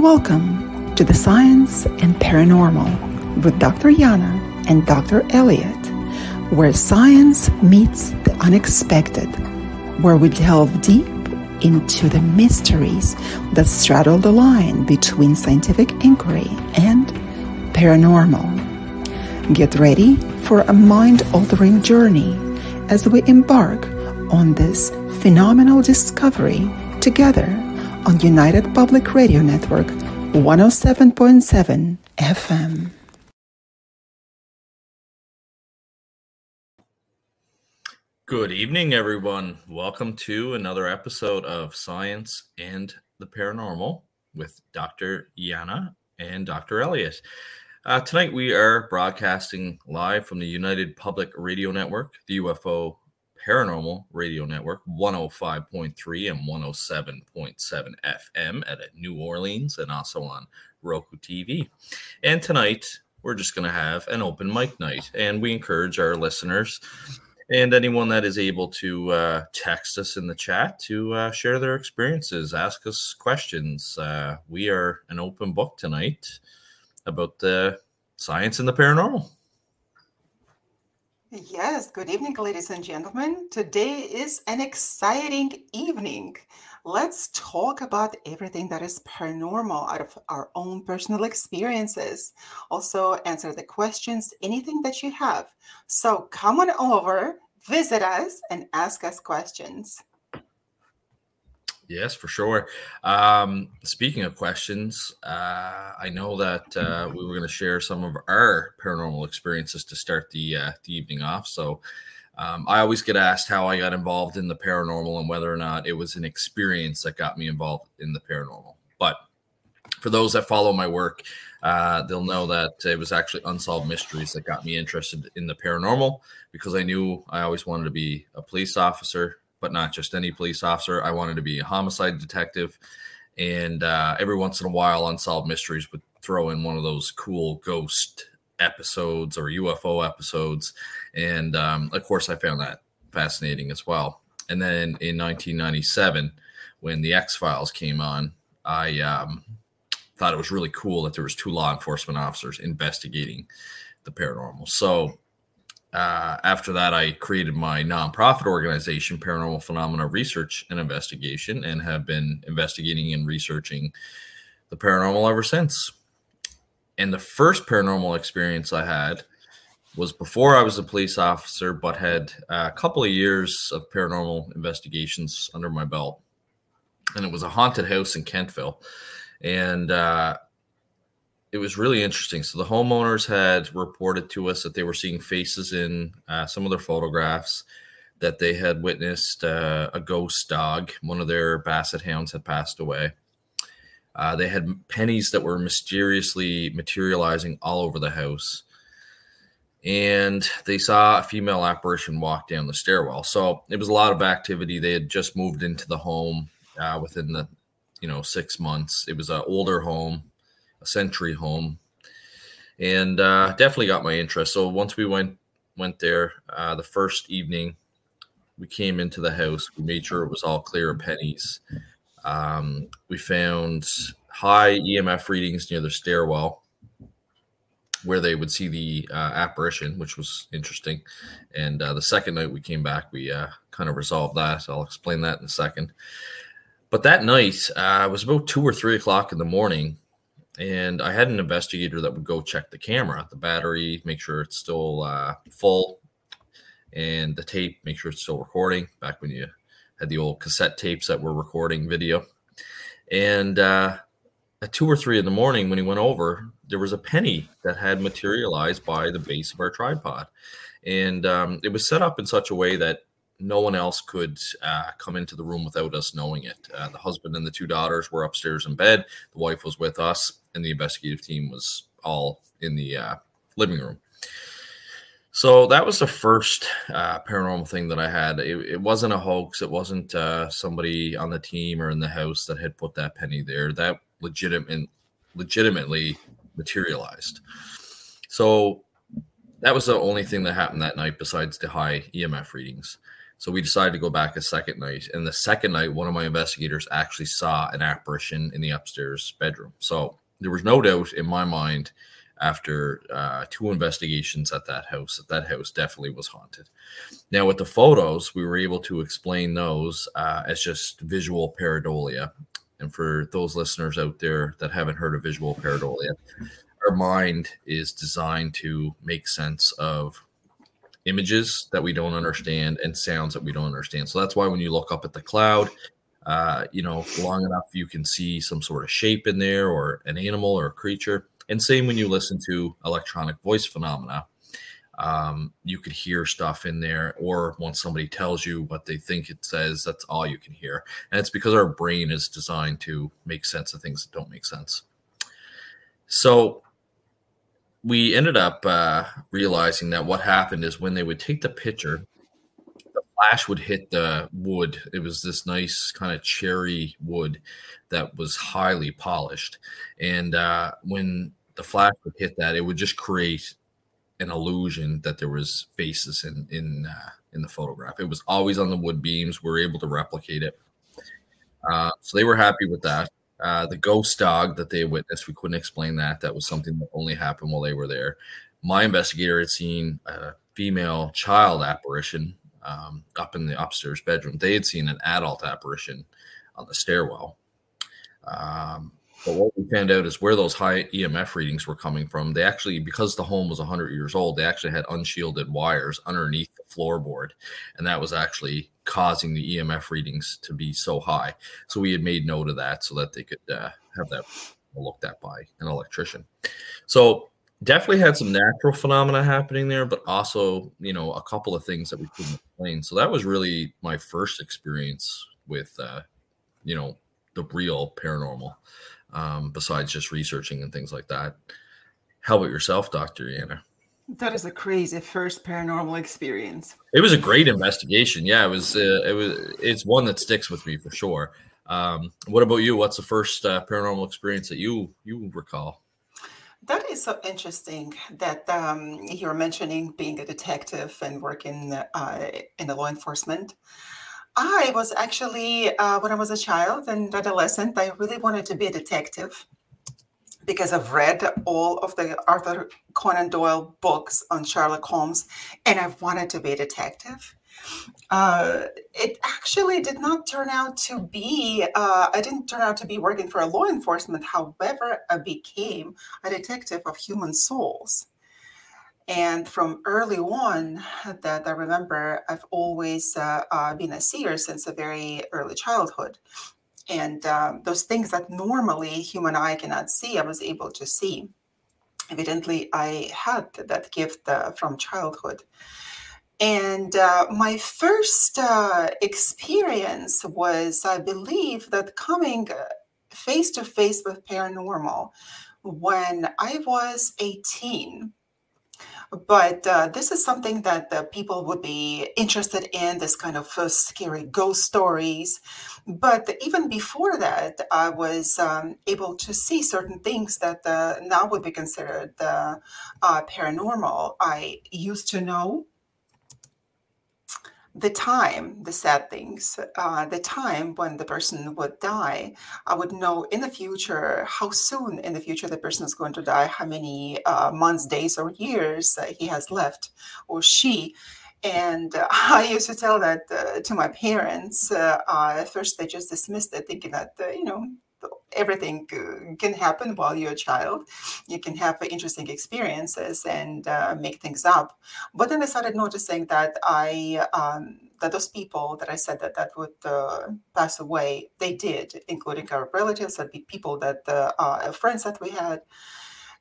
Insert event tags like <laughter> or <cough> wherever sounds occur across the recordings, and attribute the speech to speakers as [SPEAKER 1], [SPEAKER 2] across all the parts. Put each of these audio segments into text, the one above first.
[SPEAKER 1] Welcome to the Science and Paranormal with Dr. Yana and Dr. Elliott, where science meets the unexpected, where we delve deep into the mysteries that straddle the line between scientific inquiry and paranormal. Get ready for a mind altering journey as we embark on this phenomenal discovery together on United Public Radio Network 107.7 FM.
[SPEAKER 2] Good evening, everyone. Welcome to another episode of Science and the Paranormal with Dr. Yana and Dr. Elliott. Uh, tonight, we are broadcasting live from the United Public Radio Network, the UFO Paranormal Radio Network, 105.3 and 107.7 FM at New Orleans and also on Roku TV. And tonight, we're just going to have an open mic night. And we encourage our listeners and anyone that is able to uh, text us in the chat to uh, share their experiences, ask us questions. Uh, we are an open book tonight about the science and the paranormal.
[SPEAKER 1] Yes, good evening, ladies and gentlemen. Today is an exciting evening. Let's talk about everything that is paranormal out of our own personal experiences. Also, answer the questions, anything that you have. So, come on over, visit us, and ask us questions.
[SPEAKER 2] Yes, for sure. Um, speaking of questions, uh, I know that uh, we were going to share some of our paranormal experiences to start the uh, the evening off. So um, I always get asked how I got involved in the paranormal and whether or not it was an experience that got me involved in the paranormal. But for those that follow my work, uh, they'll know that it was actually unsolved mysteries that got me interested in the paranormal because I knew I always wanted to be a police officer but not just any police officer. I wanted to be a homicide detective. And uh, every once in a while, Unsolved Mysteries would throw in one of those cool ghost episodes or UFO episodes. And um, of course, I found that fascinating as well. And then in 1997, when the X Files came on, I um, thought it was really cool that there was two law enforcement officers investigating the paranormal. So uh, after that, I created my nonprofit organization, Paranormal Phenomena Research and Investigation, and have been investigating and researching the paranormal ever since. And the first paranormal experience I had was before I was a police officer, but had a couple of years of paranormal investigations under my belt. And it was a haunted house in Kentville. And uh, it was really interesting. So the homeowners had reported to us that they were seeing faces in uh, some of their photographs, that they had witnessed uh, a ghost dog. One of their basset hounds had passed away. Uh, they had pennies that were mysteriously materializing all over the house. And they saw a female apparition walk down the stairwell. So it was a lot of activity. They had just moved into the home uh, within the, you know, six months. It was an older home a century home, and uh, definitely got my interest. So once we went went there, uh, the first evening we came into the house, we made sure it was all clear of pennies. Um, we found high EMF readings near the stairwell where they would see the uh, apparition, which was interesting. And uh, the second night we came back, we uh, kind of resolved that. I'll explain that in a second. But that night, uh, it was about two or three o'clock in the morning and I had an investigator that would go check the camera, the battery, make sure it's still uh, full, and the tape, make sure it's still recording. Back when you had the old cassette tapes that were recording video, and uh, at two or three in the morning, when he went over, there was a penny that had materialized by the base of our tripod, and um, it was set up in such a way that no one else could uh, come into the room without us knowing it. Uh, the husband and the two daughters were upstairs in bed. The wife was with us, and the investigative team was all in the uh, living room. So that was the first uh, paranormal thing that I had. It, it, wasn't a hoax. It wasn't uh, somebody on the team or in the house that had put that penny there. That legitimate, legitimately materialized. So that was the only thing that happened that night besides the high EMF readings. So we decided to go back a second night. And the second night, one of my investigators actually saw an apparition in the upstairs bedroom. So there was no doubt in my mind after uh, two investigations at that house that that house definitely was haunted. Now, with the photos, we were able to explain those uh, as just visual pareidolia. And for those listeners out there that haven't heard of visual pareidolia, our mind is designed to make sense of images that we don't understand and sounds that we don't understand. So that's why when you look up at the cloud, uh, you know, long enough you can see some sort of shape in there or an animal or a creature. And same when you listen to electronic voice phenomena, um, you could hear stuff in there, or once somebody tells you what they think it says, that's all you can hear. And it's because our brain is designed to make sense of things that don't make sense. So we ended up uh, realizing that what happened is when they would take the picture, flash would hit the wood. It was this nice kind of cherry wood that was highly polished. And uh, when the flash would hit that, it would just create an illusion that there was faces in in uh, in the photograph. It was always on the wood beams. We are able to replicate it. Uh, so they were happy with that. Uh, the ghost dog that they witnessed, we couldn't explain that. That was something that only happened while they were there. My investigator had seen a female child apparition um, up in the upstairs bedroom. They had seen an adult apparition on the stairwell. Um, but what we found out is where those high EMF readings were coming from. They actually, because the home was 100 years old, they actually had unshielded wires underneath the floorboard. And that was actually causing the EMF readings to be so high. So we had made note of that so that they could uh, have that looked at by an electrician. So definitely had some natural phenomena happening there, but also, you know, a couple of things that we couldn't explain. So that was really my first experience with, uh, you know, the real paranormal um, besides just researching and things like that. How about yourself, Dr. Yana?
[SPEAKER 1] That is a crazy first paranormal experience.
[SPEAKER 2] It was a great investigation. Yeah, it was. Uh, it was. It's one that sticks with me for sure. Um, what about you? What's the first uh, paranormal experience that you you recall?
[SPEAKER 1] That is so interesting that um, you're mentioning being a detective and working uh, in the law enforcement. I was actually, uh, when I was a child and adolescent, I really wanted to be a detective because I've read all of the Arthur Conan Doyle books on Sherlock Holmes and I wanted to be a detective. Uh, it actually did not turn out to be, uh, I didn't turn out to be working for a law enforcement. However, I became a detective of human souls. And from early on, that I remember, I've always uh, uh, been a seer since a very early childhood. And um, those things that normally human eye cannot see, I was able to see. Evidently, I had that gift uh, from childhood. And uh, my first uh, experience was, I believe, that coming face to face with paranormal when I was 18 but uh, this is something that the people would be interested in this kind of uh, scary ghost stories. But even before that i was um, able to see certain things that uh, now would be considered uh, paranormal. I used to know the time, the sad things, uh, the time when the person would die, I would know in the future how soon in the future the person is going to die, how many uh, months, days, or years uh, he has left, or she. And uh, <laughs> I used to tell that uh, to my parents. Uh, at first, they just dismissed it, thinking that, you know, everything can happen while you're a child. You can have interesting experiences and uh, make things up. But then I started noticing that I um, that those people that I said that that would uh, pass away, they did, including our relatives, be people that uh, uh, friends that we had,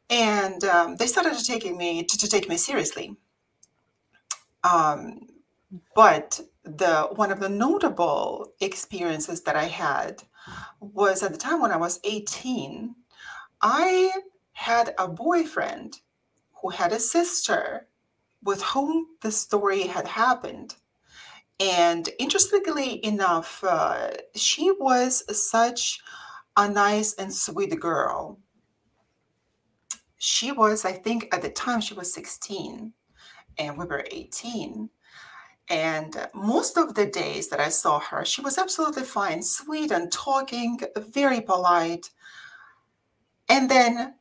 [SPEAKER 1] and um, they started taking me to, to take me seriously. Um, but the one of the notable experiences that I had was at the time when I was 18, I had a boyfriend who had a sister with whom the story had happened. And interestingly enough, uh, she was such a nice and sweet girl. She was, I think, at the time she was 16 and we were 18. And most of the days that I saw her, she was absolutely fine, sweet and talking, very polite. And then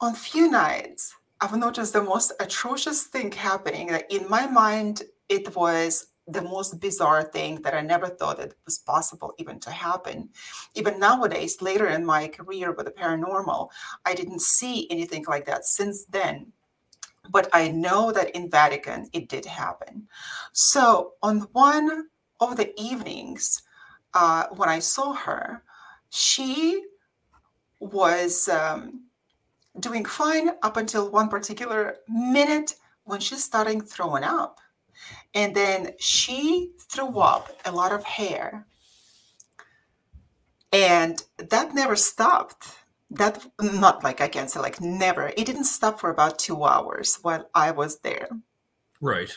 [SPEAKER 1] on few nights, I've noticed the most atrocious thing happening. In my mind, it was the most bizarre thing that I never thought it was possible even to happen. Even nowadays, later in my career with the paranormal, I didn't see anything like that since then. But I know that in Vatican it did happen. So on one of the evenings uh, when I saw her, she was um, doing fine up until one particular minute when she started throwing up and then she threw up a lot of hair. And that never stopped. That, not like I can say, like never. It didn't stop for about two hours while I was there.
[SPEAKER 2] Right.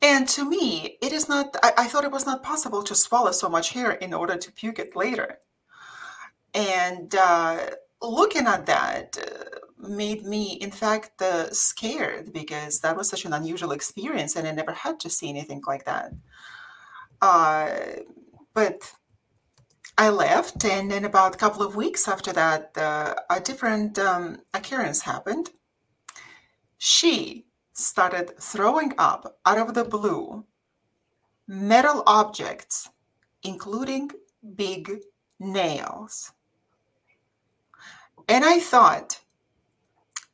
[SPEAKER 1] And to me, it is not, I, I thought it was not possible to swallow so much hair in order to puke it later. And uh, looking at that, uh, made me, in fact, uh, scared because that was such an unusual experience and I never had to see anything like that. Uh, but I left, and then about a couple of weeks after that, uh, a different um, occurrence happened. She started throwing up out of the blue metal objects, including big nails. And I thought,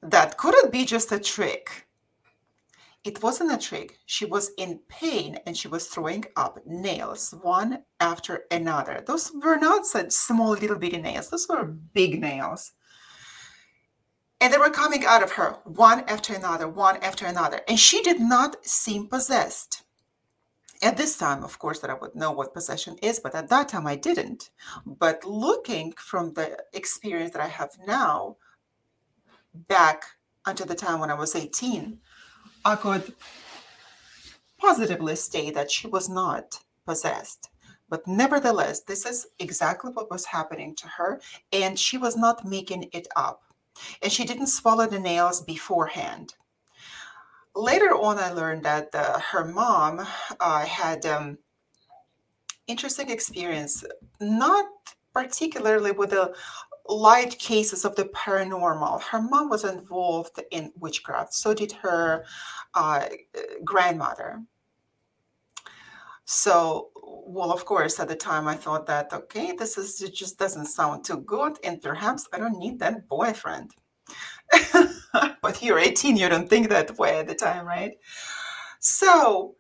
[SPEAKER 1] that couldn't be just a trick. It wasn't a trick. She was in pain and she was throwing up nails one after another. Those were not such small little bitty nails, those were big nails. And they were coming out of her one after another, one after another. And she did not seem possessed. At this time, of course, that I would know what possession is, but at that time I didn't. But looking from the experience that I have now, back until the time when I was 18, I could positively state that she was not possessed. But nevertheless, this is exactly what was happening to her, and she was not making it up. And she didn't swallow the nails beforehand. Later on, I learned that uh, her mom uh, had um, interesting experience, not particularly with the light cases of the paranormal. Her mom was involved in witchcraft, so did her uh, grandmother. So, well, of course, at the time I thought that, okay, this is it just doesn't sound too good, and perhaps I don't need that boyfriend. <laughs> but you're 18, you don't think that way at the time, right? So,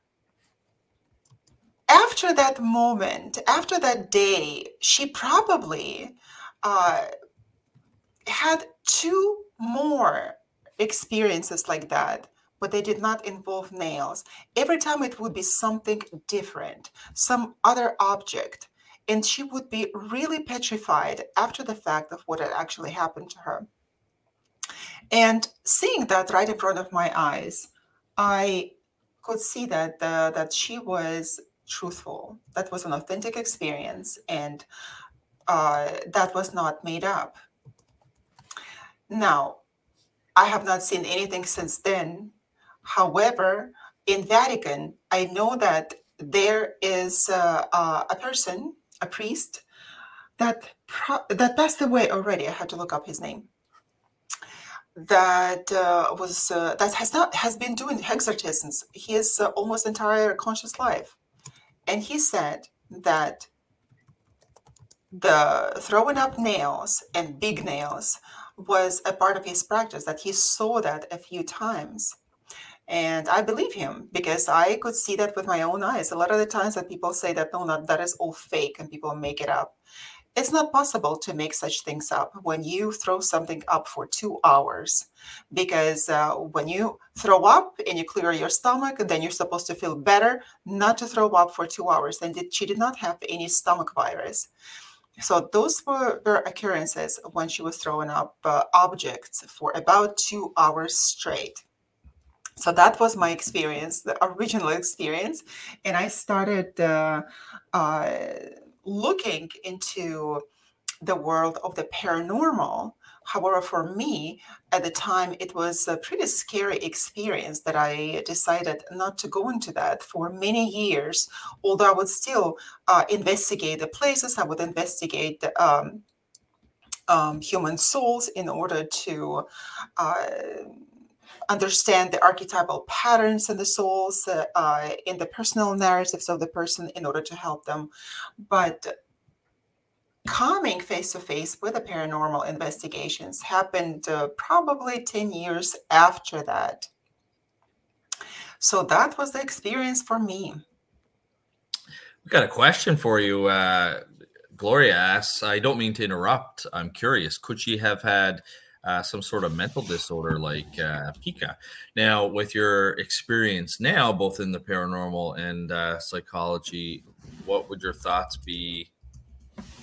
[SPEAKER 1] after that moment, after that day, she probably uh, had two more experiences like that, but they did not involve nails. Every time it would be something different, some other object. And she would be really petrified after the fact of what had actually happened to her. And seeing that right in front of my eyes, I could see that uh, that she was truthful. That was an authentic experience, and uh, that was not made up. Now, I have not seen anything since then. However, in Vatican, I know that there is uh, uh, a person, a priest, that pro- that passed away already. I had to look up his name. That uh, was uh, that has not has been doing exorcisms his uh, almost entire conscious life, and he said that the throwing up nails and big nails was a part of his practice that he saw that a few times. And i believe him because i could see that with my own eyes. A lot of the times that people say that no not that is all fake and people make it up it's not possible to make such things up when you throw something up for two hours. Because uh, when you throw up and you clear your stomach then you're supposed to feel better not to throw up for two hours. And she did not have any stomach virus so those were, were occurrences when she was throwing up uh, objects for about two hours straight. So that was my experience, the original experience, and I started uh, uh, looking into the world of the paranormal. However, for me, at the time, it was a pretty scary experience that I decided not to go into that for many years. Although I would still uh, investigate the places, I would investigate the, um, um, human souls in order to. Uh, understand the archetypal patterns in the souls uh, uh, in the personal narratives of the person in order to help them but coming face to face with the paranormal investigations happened uh, probably 10 years after that. So that was the experience for me.
[SPEAKER 2] We got a question for you. Uh, Gloria asks, I don't mean to interrupt. I'm curious. Could she have had uh, some sort of mental disorder like uh, pica? Now, with your experience now, both in the paranormal and uh, psychology, what would your thoughts be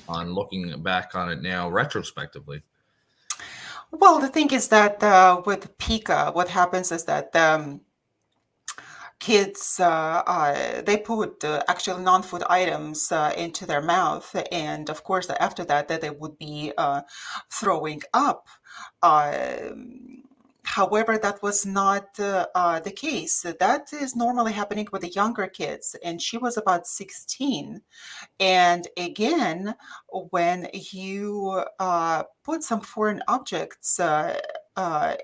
[SPEAKER 2] on looking back on it now retrospectively?
[SPEAKER 1] Well, the thing is that uh, with Pica, what happens is that um, kids uh, uh, they put uh, actual non-food items uh, into their mouth, and of course, after that, that they would be uh, throwing up. Um, However, that was not uh, uh, the case. That is normally happening with the younger kids, and she was about 16. And again, when you uh, put some foreign objects uh, uh,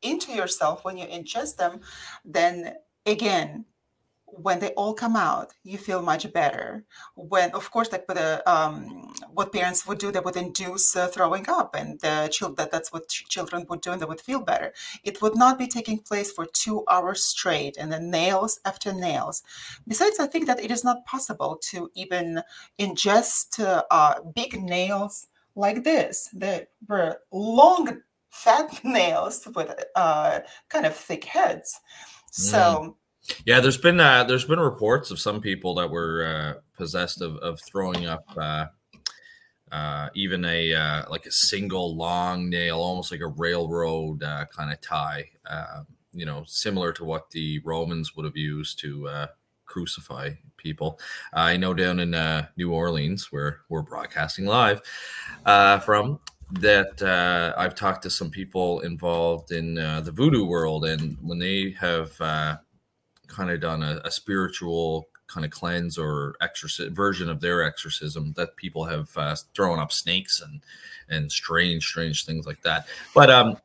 [SPEAKER 1] into yourself, when you ingest them, then again, when they all come out, you feel much better. When, of course, like the, um, what parents would do, they would induce uh, throwing up, and the child that that's what ch- children would do, and they would feel better. It would not be taking place for two hours straight, and then nails after nails. Besides, I think that it is not possible to even ingest uh, uh, big nails like this. They were long, fat <laughs> nails with uh, kind of thick heads. So. Mm
[SPEAKER 2] yeah, there's been uh, there's been reports of some people that were uh, possessed of, of throwing up uh, uh, even a uh, like a single long nail, almost like a railroad uh, kind of tie. Uh, you know, similar to what the Romans would have used to uh, crucify people. I know down in uh, New Orleans, where we're broadcasting live uh, from, that uh, I've talked to some people involved in uh, the voodoo world, and when they have uh, kind of done a, a spiritual kind of cleanse or exorcism version of their exorcism that people have uh, thrown up snakes and and strange strange things like that. But um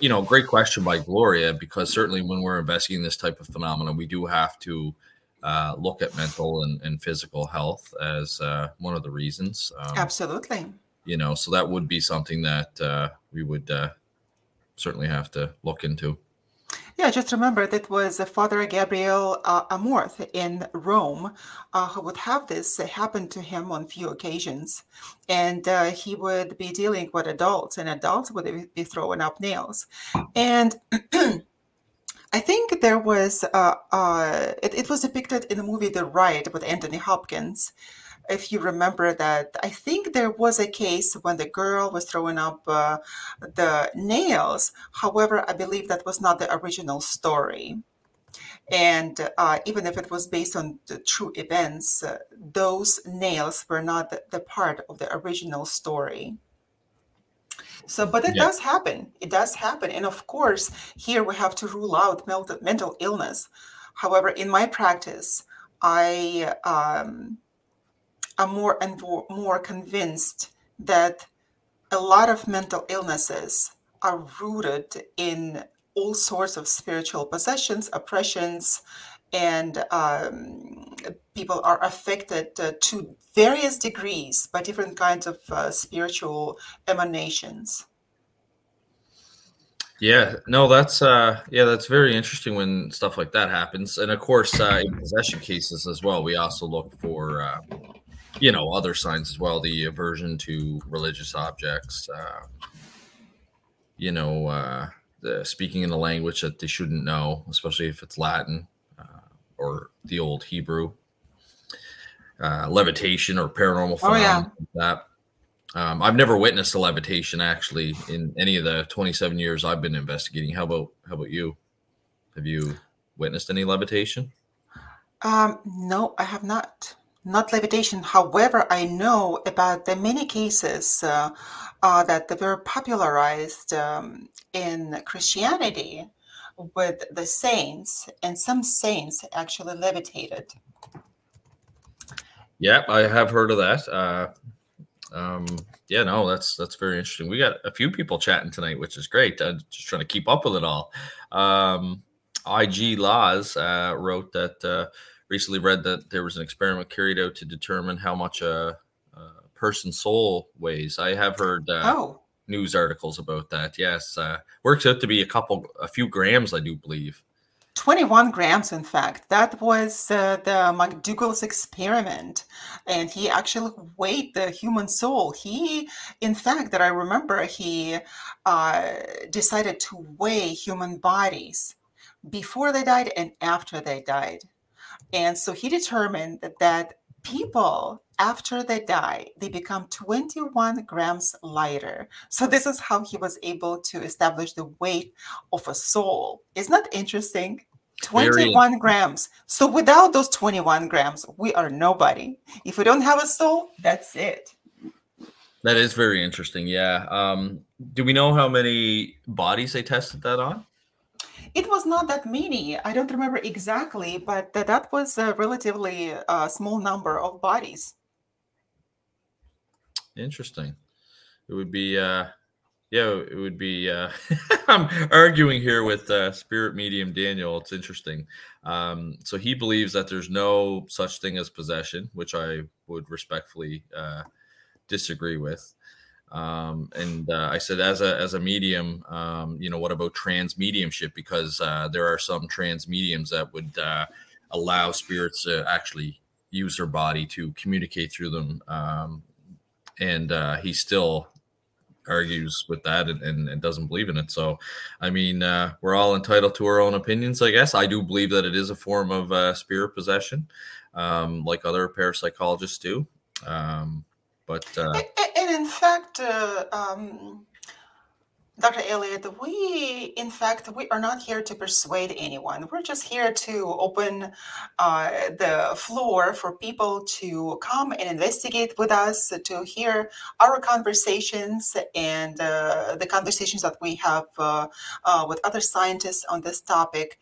[SPEAKER 2] you know great question by gloria because certainly when we're investigating this type of phenomenon we do have to uh, look at mental and, and physical health as uh, one of the reasons
[SPEAKER 1] um, absolutely.
[SPEAKER 2] you know so that would be something that uh, we would uh, certainly have to look into
[SPEAKER 1] yeah, just remember that was Father Gabriel uh, Amorth in Rome uh, who would have this happen to him on few occasions. And uh, he would be dealing with adults, and adults would be throwing up nails. And <clears throat> I think there was, uh, uh, it, it was depicted in the movie The Rite with Anthony Hopkins if you remember that, I think there was a case when the girl was throwing up uh, the nails. However, I believe that was not the original story. And uh, even if it was based on the true events, uh, those nails were not the, the, part of the original story. So, but it yeah. does happen. It does happen. And of course, here we have to rule out mental illness. However, in my practice, I um, I'm more and more convinced that a lot of mental illnesses are rooted in all sorts of spiritual possessions, oppressions, and um, people are affected uh, to various degrees by different kinds of uh, spiritual emanations.
[SPEAKER 2] Yeah, no, that's uh yeah, that's very interesting when stuff like that happens. And of course, uh in possession cases as well, we also look for uh you know other signs as well the aversion to religious objects uh, you know uh, the speaking in a language that they shouldn't know especially if it's latin uh, or the old hebrew. Uh, levitation or paranormal oh, yeah. like that. Um, i've never witnessed a levitation actually in any of the 27 years i've been investigating. How about how about you? Have you witnessed any levitation?
[SPEAKER 1] Um, no i have not not levitation. However, I know about the many cases uh, uh, that were popularized um, in Christianity with the saints, and some saints actually levitated.
[SPEAKER 2] Yeah, I have heard of that. Uh, um, yeah, no, that's that's very interesting. We got a few people chatting tonight, which is great. I'm just trying to keep up with it all. Um, IG Laws uh, wrote that uh, recently read that there was an experiment carried out to determine how much a, a person's soul weighs. I have heard uh,
[SPEAKER 1] oh.
[SPEAKER 2] news articles about that. Yes, uh, works out to be a couple, a few grams, I do believe.
[SPEAKER 1] 21 grams, in fact. That was uh, the McDougall's experiment. And he actually weighed the human soul. He, in fact, that I remember, he uh, decided to weigh human bodies before they died and after they died. And so he determined that, that people after they die they become 21 grams lighter. So this is how he was able to establish the weight of a soul. Isn't that interesting? 21 Very... grams. So without those 21 grams we are nobody. If we don't have a soul that's it.
[SPEAKER 2] That is very interesting yeah. Um do we know how many bodies they tested that on
[SPEAKER 1] it was not that many. I don't remember exactly, but that, was a relatively uh, small number of bodies.
[SPEAKER 2] Interesting. It would be, uh, yeah, it would be. Uh, <laughs> I'm arguing here with uh, Spirit Medium Daniel. It's interesting. Um, so he believes that there's no such thing as possession, which I would respectfully uh, disagree with. Um, and uh, I said, as a as a medium, um, you know, what about trance mediumship? Because uh, there are some trance mediums that would uh, allow spirits to actually use their body to communicate through them. Um, and uh, he still argues with that and, and, and, doesn't believe in it. So, I mean, uh, we're all entitled to our own opinions, I guess. I do believe that it is a form of uh, spirit possession, um, like other parapsychologists do. Um, but uh,
[SPEAKER 1] and in fact, uh, um, Dr. Elliott, we in fact we are not here to persuade anyone. We're just here to open uh, the floor for people to come and investigate with us, to hear our conversations and uh, the conversations that we have uh, uh with other scientists on this topic.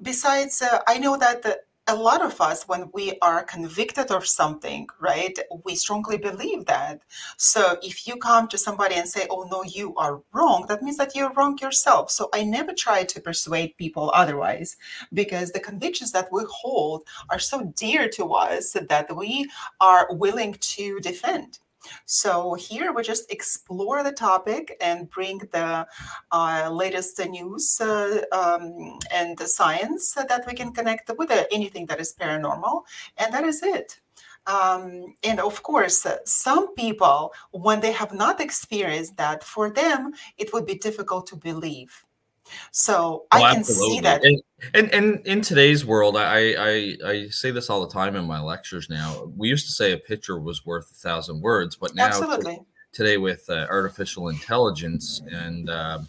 [SPEAKER 1] Besides, uh, I know that a lot of us, when we are convicted of something, right, we strongly believe that. So if you come to somebody and say, oh, no, you are wrong, that means that you're wrong yourself. So I never try to persuade people otherwise because the convictions that we hold are so dear to us that we are willing to defend. So here we just explore the topic and bring the uh, latest news uh, um, and the science that we can connect with uh, anything that is paranormal, and that is it. Um, and of course, uh, some people, when they have not experienced that, for them it would be difficult to believe. So I can absolutely. see that.
[SPEAKER 2] And, and, and in today's world, I, I I say this all the time in my lectures. Now we used to say a picture was worth a thousand words, but now
[SPEAKER 1] absolutely.
[SPEAKER 2] today with uh, artificial intelligence and uh,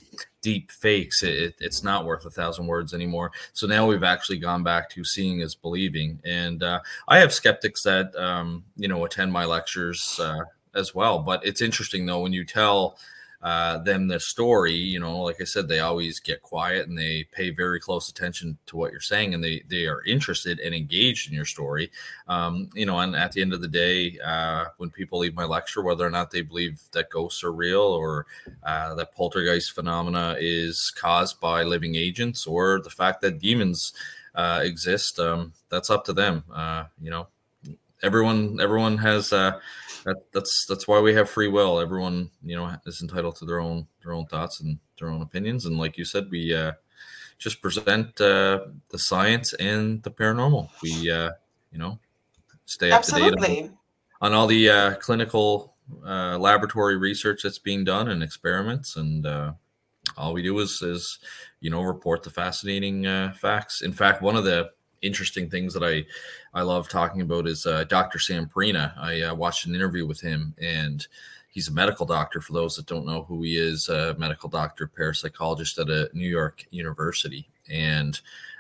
[SPEAKER 2] deep fakes, it, it's not worth a thousand words anymore. So now we've actually gone back to seeing is believing. And uh, I have skeptics that um, you know attend my lectures uh, as well. But it's interesting though when you tell uh, them the story, you know, like I said, they always get quiet and they pay very close attention to what you're saying and they, they are interested and engaged in your story. Um, you know, and at the end of the day, uh, when people leave my lecture, whether or not they believe that ghosts are real or uh, that poltergeist phenomena is caused by living agents or the fact that demons uh, exist, um, that's up to them. Uh, you know, everyone, everyone has, uh, that, that's that's why we have free will. Everyone, you know, is entitled to their own their own thoughts and their own opinions. And like you said, we uh, just present uh, the science and the paranormal. We, uh, you know, stay up Absolutely. to date on, on all the uh, clinical uh, laboratory research that's being done and experiments. And uh, all we do is is you know report the fascinating uh, facts. In fact, one of the interesting things that I I love talking about is uh, Dr. Sam Parnia. I uh, watched an interview with him, and he's a medical doctor. For those that don't know who he is, a medical doctor, parapsychologist at a New York university. And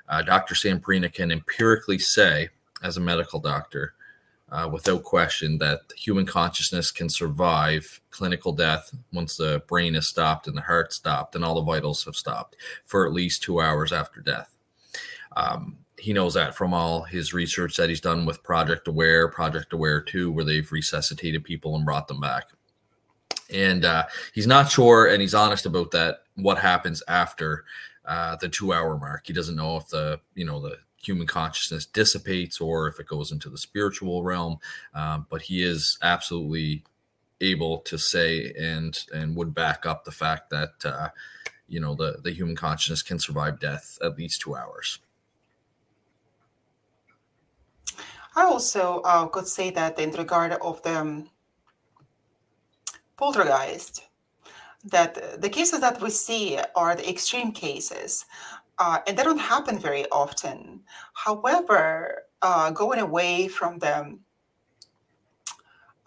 [SPEAKER 2] uh, Dr. Sam Parnia can empirically say, as a medical doctor, uh, without question that human consciousness can survive clinical death once the brain is stopped and the heart stopped and all the vitals have stopped for at least two hours after death. Um, he knows that from all his research that he's done with Project Aware, Project Aware 2, where they've resuscitated people and brought them back. And uh, he's not sure, and he's honest about that, what happens after uh, the two hour mark. He doesn't know if the, you know, the human consciousness dissipates or if it goes into the spiritual realm. Um, but he is absolutely able to say and and would back up the fact that uh, you know the the human consciousness can survive death at least two hours.
[SPEAKER 1] I also uh, could say that in regard of the um, poltergeist, that the cases that we see are the extreme cases, uh, and they don't happen very often. However, uh, going away from the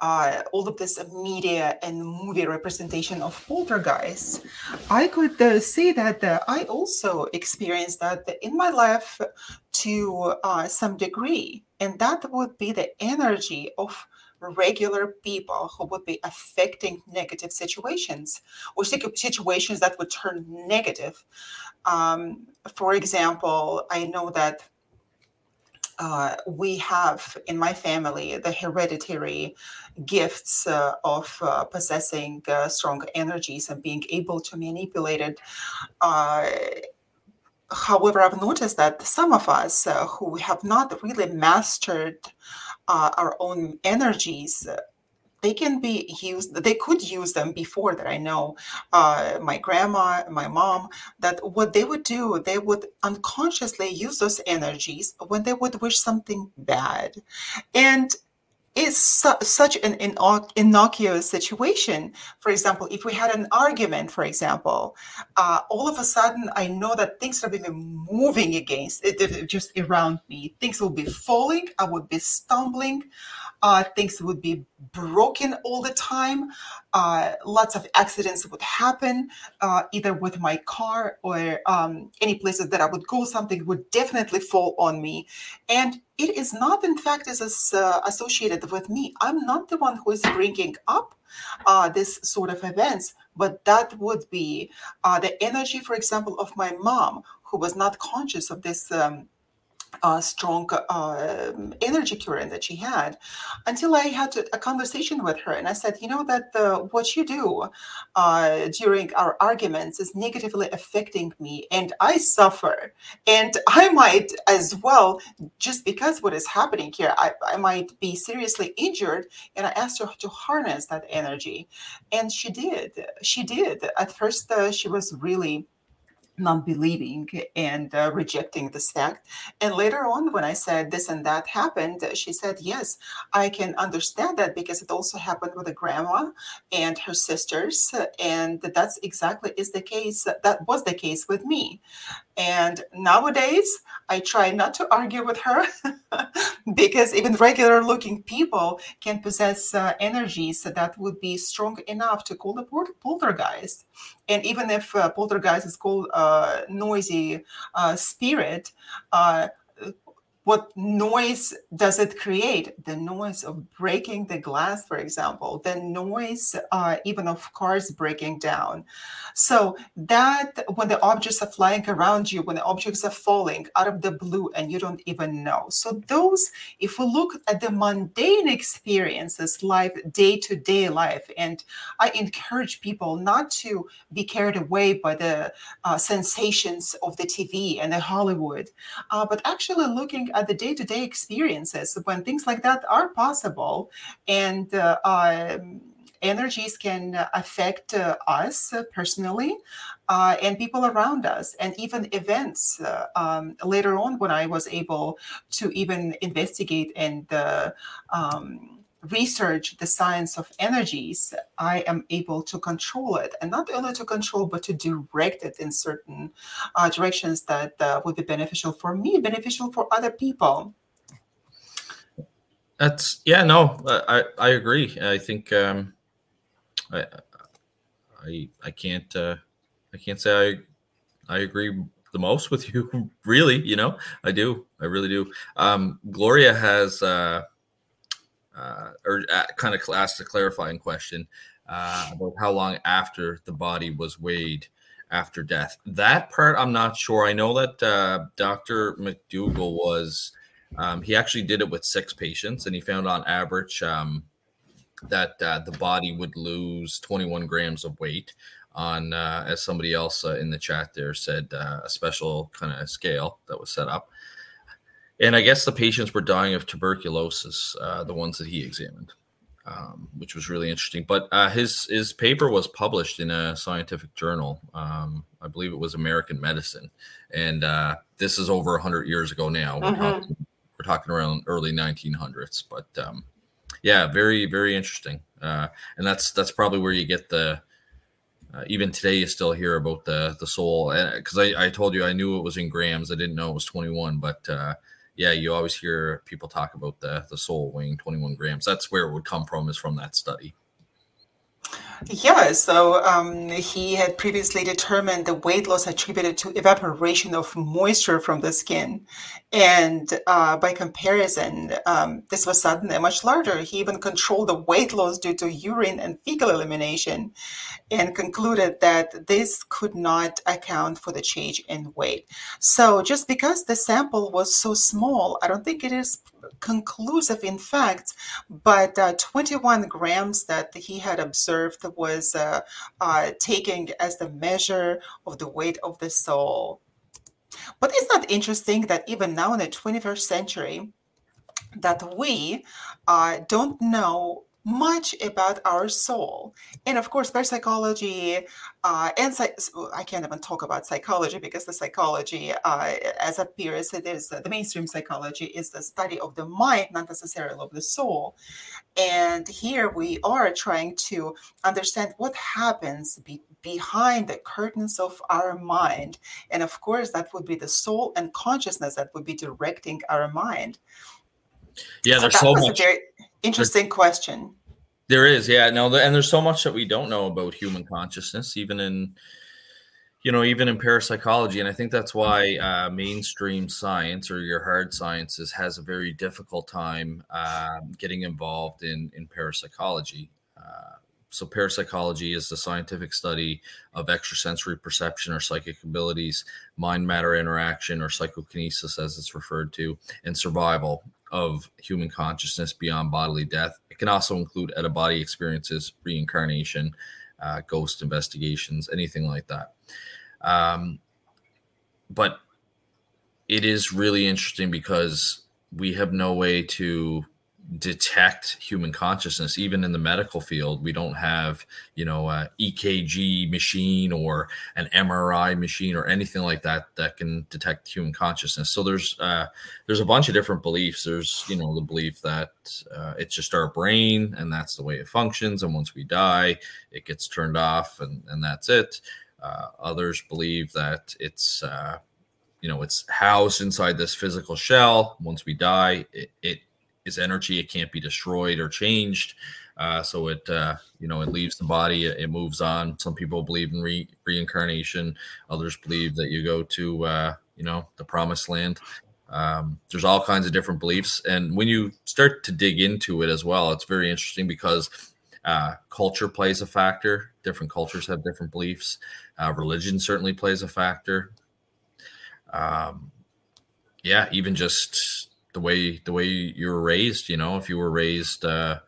[SPEAKER 1] uh, all of this media and movie representation of poltergeists, I could uh, say that uh, I also experienced that in my life to uh, some degree, and that would be the energy of regular people who would be affecting negative situations or situations that would turn negative. Um, for example, I know that uh, we have in my family the hereditary gifts uh, of uh, possessing uh, strong energies and being able to manipulate it. Uh, however, I've noticed that some of us uh, who have not really mastered our own energies they can be used they could use them before that i know uh, my grandma my mom that what they would do they would unconsciously use those energies when they would wish something bad and it's su- such an innocuous situation. For example, if we had an argument, for example, uh, all of a sudden I know that things are being moving against it, just around me. Things will be falling. I would be stumbling uh, things would be broken all the time. Uh, lots of accidents would happen, uh, either with my car or um, any places that I would go. Something would definitely fall on me, and it is not, in fact, is uh, associated with me. I'm not the one who is bringing up uh, this sort of events, but that would be uh, the energy, for example, of my mom, who was not conscious of this. Um, uh, strong uh, energy current that she had until I had a conversation with her. And I said, you know, that the, what you do uh, during our arguments is negatively affecting me and I suffer. And <laughs> I might as well, just because what is happening here, I, I might be seriously injured. And I asked her to harness that energy. And she did. She did. At first, uh, she was really non believing and uh, rejecting this fact. And later on, when I said this and that happened, she said, Yes, I can understand that because it also happened with a grandma and her sisters. And that's exactly is the case. That was the case with me. And nowadays, I try not to argue with her <laughs> because even regular looking people can possess uh, energies that would be strong enough to call the poltergeist. And even if uh, poltergeist is called uh, noisy uh, spirit, what noise does it create? The noise of breaking the glass, for example, the noise uh, even of cars breaking down. So that when the objects are flying around you, when the objects are falling out of the blue and you don't even know. So those, if we look at the mundane experiences, life, day-to-day life, and I encourage people not to be carried away by the uh, sensations of the TV and the Hollywood, uh, but actually looking at the day-to-day experiences when things like that are possible and uh, um, energies can affect uh, us personally uh, and people around us and even events uh, um, later on when i was able to even investigate and uh, um, research the science of energies, I am able to control it, and not only to control, but to direct it in certain uh, directions that uh, would be beneficial for me, beneficial for other people.
[SPEAKER 2] That's yeah, no, I I agree. I think um, I I I can't uh, I can't say I I agree the most with <laughs> you. Really, you know, I do. I really do. Um, Gloria has. Uh, uh, or uh, kind of asked a clarifying question uh, about how long after the body was weighed after death. That part I'm not sure. I know that uh, Dr. McDougall was um, he actually did it with six patients, and he found on average um, that uh, the body would lose 21 grams of weight on, uh, as somebody else uh, in the chat there said, uh, a special kind of scale that was set up. And I guess the patients were dying of tuberculosis, uh, the ones that he examined um, which was really interesting. But uh, his his paper was published in a scientific journal. Um, I believe it was American Medicine, and uh, this is over hundred years ago now. We're, mm-hmm. talking, we're, talking, around early 1900s, but um, yeah, very very interesting. Uh, and that's that's probably where you get the. Uh, even today, you still hear about the the soul, because I, I told you I knew it was in grams. I didn't know it was 21, but uh, yeah, you always hear people talk about the the soul weighing 21 grams. That's where it would come from, is from that study.
[SPEAKER 1] Yeah, so um, he had previously determined the weight loss attributed to evaporation of moisture from the skin. And uh, by comparison, um, this was suddenly much larger. He even controlled the weight loss due to urine and fecal elimination and concluded that this could not account for the change in weight. So, just because the sample was so small, I don't think it is conclusive in fact, but uh, 21 grams that he had observed was uh, uh, taken as the measure of the weight of the soul. But it's not interesting that even now in the 21st century, that we uh, don't know much about our soul. And of course, parapsychology uh, and I can't even talk about psychology because the psychology, uh, as appears, it is the mainstream psychology is the study of the mind, not necessarily of the soul. And here we are trying to understand what happens be- behind the curtains of our mind. And of course, that would be the soul and consciousness that would be directing our mind.
[SPEAKER 2] Yeah, there's so, so much.
[SPEAKER 1] very interesting question.
[SPEAKER 2] There is, yeah, no, and there's so much that we don't know about human consciousness, even in, you know, even in parapsychology, and I think that's why uh, mainstream science or your hard sciences has a very difficult time uh, getting involved in in parapsychology. Uh, so parapsychology is the scientific study of extrasensory perception or psychic abilities, mind matter interaction or psychokinesis, as it's referred to, and survival of human consciousness beyond bodily death. It can also include out of body experiences, reincarnation, uh, ghost investigations, anything like that. Um, but it is really interesting because we have no way to detect human consciousness. Even in the medical field we don't have you know a ekg machine or an mri machine or anything like that that can detect human consciousness. So there's uh there's a bunch of different beliefs. There's you know the belief that uh, it's just our brain and that's the way it functions. And once we die it gets turned off and and that's it. Uh, others believe that it's uh you know it's housed inside this physical shell. Once we die it, it is energy. It can't be destroyed or changed. Uh, so it, uh, you know, it leaves the body. It, moves on. Some people believe in re- reincarnation. Others believe that you go to, uh, you know, the promised land. Um, there's all kinds of different beliefs, and when you start to dig into it as well, it's very interesting because uh, culture plays a factor. Different cultures have different beliefs. Uh, religion certainly plays a factor. Um, yeah, even just the way the way you were raised you know if you were raised uh,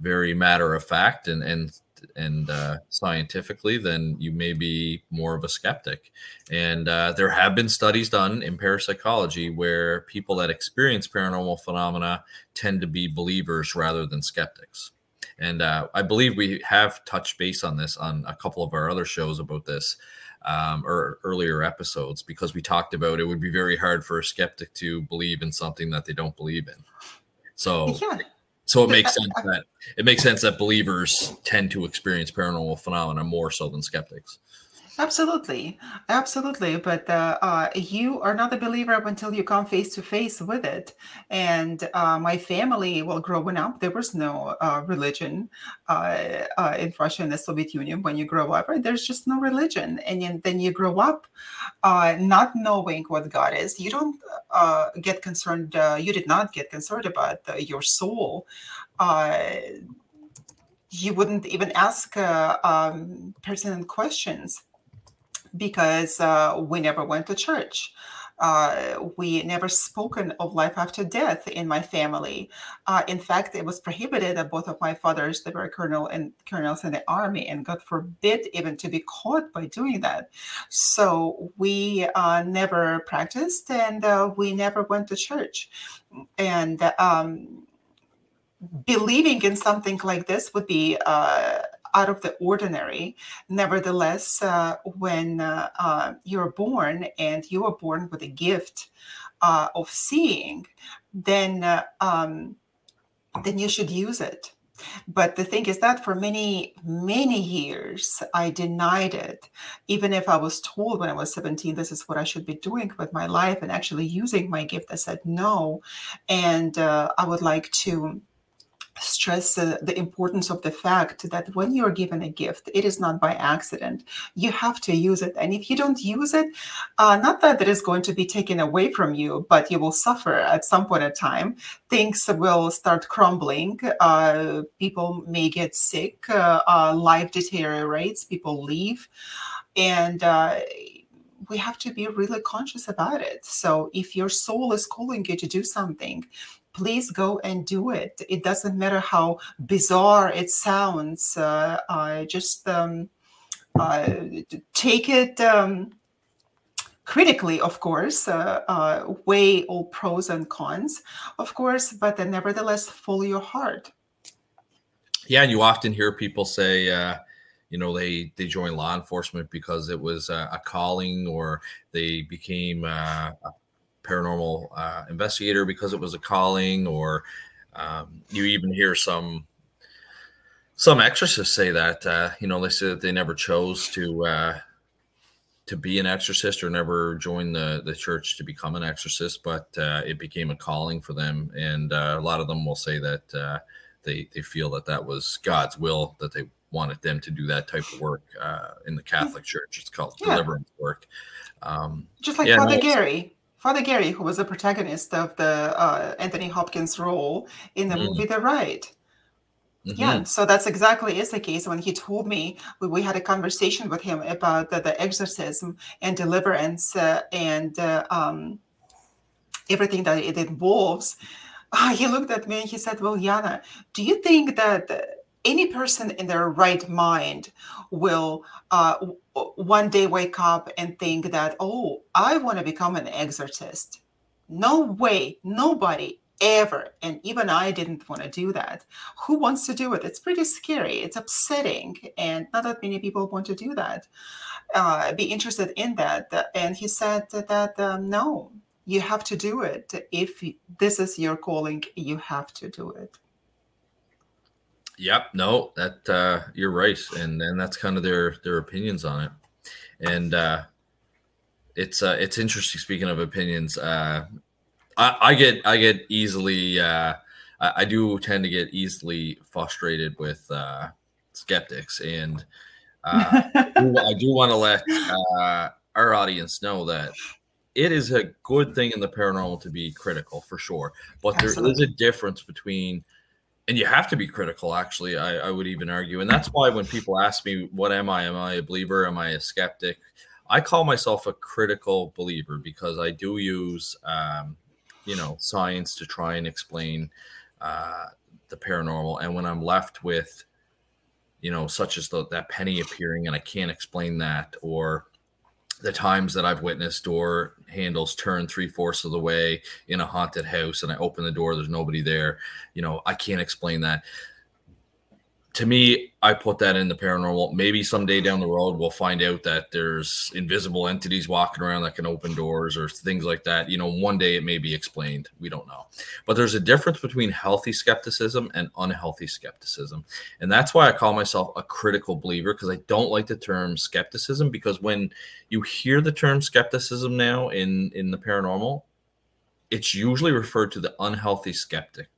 [SPEAKER 2] very matter of fact and and and uh, scientifically then you may be more of a skeptic. And uh, there have been studies done in parapsychology where people that experience paranormal phenomena tend to be believers rather than skeptics. And uh, i believe we have touched base on this on a couple of our other shows about this um, or earlier episodes because we talked about it would be very hard for a skeptic to believe in something that they don't believe in. So, yeah. so it makes sense that it makes sense that believers tend to experience paranormal phenomena more so than skeptics.
[SPEAKER 1] Absolutely, absolutely. But uh, uh, you are not a believer up until you come face to face with it. And uh, my family, well, growing up, there was no uh, religion uh, uh, in Russia and the Soviet Union. When you grow up, right, there's just no religion, and then you grow up not knowing what God is. You don't get concerned. you did not get concerned about your soul you wouldn't even ask uh, um, pertinent questions because uh, we never went to church. Uh, we never spoken of life after death in my family. Uh, in fact, it was prohibited that both of my fathers, they were colonel and colonels in the army, and God forbid even to be caught by doing that. So we uh, never practiced, and uh, we never went to church. And um, believing in something like this would be uh, out of the ordinary. Nevertheless, uh, when uh, uh, you're born and you are born with a gift uh, of seeing, then uh, um, then you should use it. But the thing is that for many, many years, I denied it. Even if I was told when I was 17, this is what I should be doing with my life and actually using my gift, I said no. And uh, I would like to stress uh, the importance of the fact that when you're given a gift, it is not by accident. You have to use it. And if you don't use it, uh, not that it is going to be taken away from you, but you will suffer at some point in time. Things will start crumbling. Uh, people may get sick. Uh, uh, life deteriorates. People leave. And uh, we have to be really conscious about it. So if your soul is calling you to do something, please go and do it. It doesn't matter how bizarre it sounds. Uh, uh, just um, uh, take it um, critically, of course, uh, uh, weigh all pros and cons, of course, but nevertheless follow your heart.
[SPEAKER 2] Yeah, and you often hear people say, uh, you know, they they join law enforcement because it was a calling, or they became a paranormal uh, investigator because it was a calling, or um, you even hear some some exorcists say that uh, you know they say that they never chose to uh, to be an exorcist or never join the the church to become an exorcist, but uh, it became a calling for them, and uh, a lot of them will say that uh, they they feel that that was God's will that they wanted them to do that type of work uh, in the Catholic Church. It's called yeah. deliverance work.
[SPEAKER 1] Um, Just like yeah, Father no, Gary. Father Gary, who was the protagonist of the uh, Anthony Hopkins role in the mm. movie The Rite. Mm-hmm. Yeah, so that's exactly is the case. When he told me, we, we had a conversation with him about the, the exorcism and deliverance uh, and uh, um, everything that it involves. Uh, <laughs> he looked at me and he said, "Well, Yana, do you think that any person in their right mind will uh, one day wake up and think that, oh, I want to become an exorcist. No way, nobody ever. And even I didn't want to do that. Who wants to do it? It's pretty scary. It's upsetting. And not that many people want to do that, uh, be interested in that. And he said that, um, no, you have to do it. If this is your calling, you have to do it.
[SPEAKER 2] Yep. No, that uh, you're right, and and that's kind of their their opinions on it, and uh, it's uh, it's interesting. Speaking of opinions, uh, I, I get I get easily uh, I, I do tend to get easily frustrated with uh, skeptics, and uh, I do want to let uh, our audience know that it is a good thing in the paranormal to be critical for sure, but Absolutely. there is a difference between and you have to be critical actually I, I, would even argue. And that's why when people ask me what am i? Am i a believer? Am i a skeptic? I call myself a critical believer because i do use um, you know science to try and explain uh, the paranormal. And when i'm left with you know such as the, that penny appearing and i can't explain that or the times that I've witnessed door handles turn three fourths of the way in a haunted house and I open the door, there's nobody there. You know, I can't explain that to me, I put that in the paranormal. Maybe someday down the road, we'll find out that there's invisible entities walking around that can open doors or things like that. You know, one day it may be explained. We don't know. But there's a difference between healthy skepticism and unhealthy skepticism. And that's why I call myself a critical believer because I don't like the term skepticism because when you hear the term skepticism now in, in the paranormal, it's usually referred to the unhealthy skeptic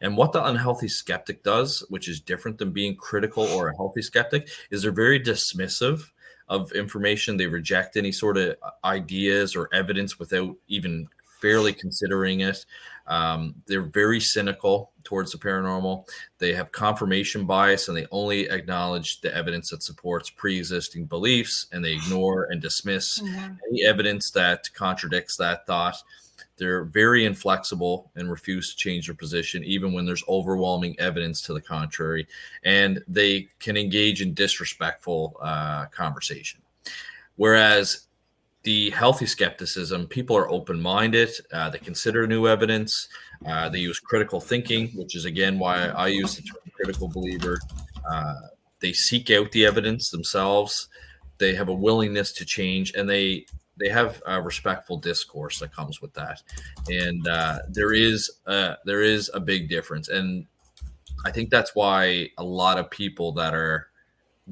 [SPEAKER 2] and what the unhealthy skeptic does, which is different than being critical or a healthy skeptic, is they're very dismissive of information. They reject any sort of ideas or evidence without even fairly considering it. Um, they're very cynical towards the paranormal. They have confirmation bias and they only acknowledge the evidence that supports pre existing beliefs and they ignore and dismiss mm-hmm. any evidence that contradicts that thought. They're very inflexible and refuse to change their position, even when there's overwhelming evidence to the contrary. And they can engage in disrespectful uh, conversation. Whereas the healthy skepticism, people are open minded, uh, they consider new evidence, uh, they use critical thinking, which is again why I use the term critical believer. Uh, they seek out the evidence themselves, they have a willingness to change, and they they have a respectful discourse that comes with that, and uh, there is a, there is a big difference, and I think that's why a lot of people that are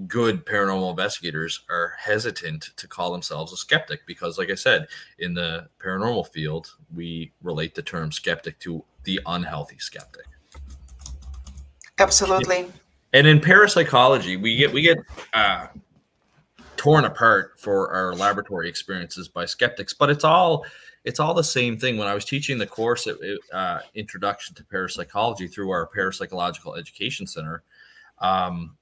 [SPEAKER 2] good paranormal investigators are hesitant to call themselves a skeptic because like i said in the paranormal field we relate the term skeptic to the unhealthy skeptic.
[SPEAKER 1] Absolutely.
[SPEAKER 2] And in parapsychology we get we get uh, torn apart for our laboratory experiences by skeptics but it's all it's all the same thing when i was teaching the course uh, introduction to parapsychology through our parapsychological education center um,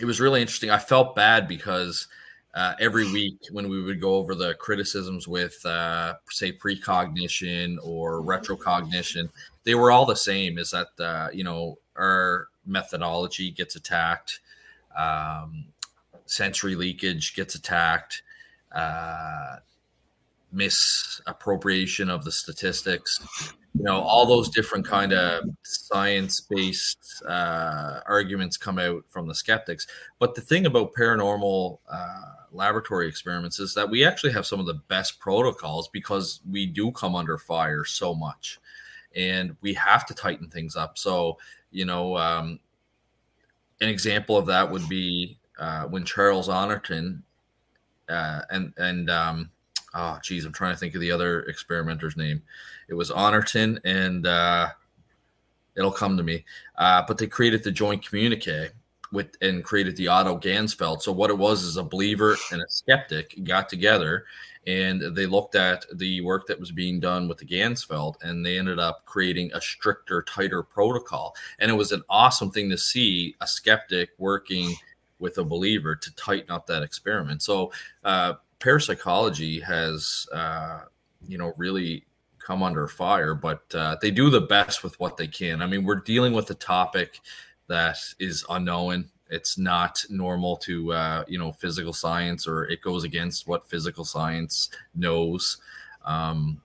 [SPEAKER 2] it was really interesting. I felt bad because uh, every week when we would go over the criticisms with, uh, say, precognition or retrocognition, they were all the same. Is that uh, you know our methodology gets attacked, um, sensory leakage gets attacked, uh, misappropriation of the statistics you know all those different kind of science-based uh, arguments come out from the skeptics. But the thing about paranormal uh, laboratory experiments is that we actually have some of the best protocols because we do come under fire so much and we have to tighten things up. So you know um, an example of that would be uh, when charles honorton uh, and and um, oh geez, I'm trying to think of the other experimenter's name. It was Honorton, and uh, it'll come to me. Uh, but they created the joint communique with and created the autoganzfeld. So what it was is a believer and a skeptic got together and they looked at the work that was being done with the Ganzfeld and they ended up creating a stricter, tighter protocol. And it was an awesome thing to see a skeptic working with a believer to tighten up that experiment. So uh, parapsychology has uh, you know really come under fire, but uh, they do the best with what they can. I mean, we're dealing with a topic that is unknown. It's not normal to uh, you know physical science, or it goes against what physical science knows. Um,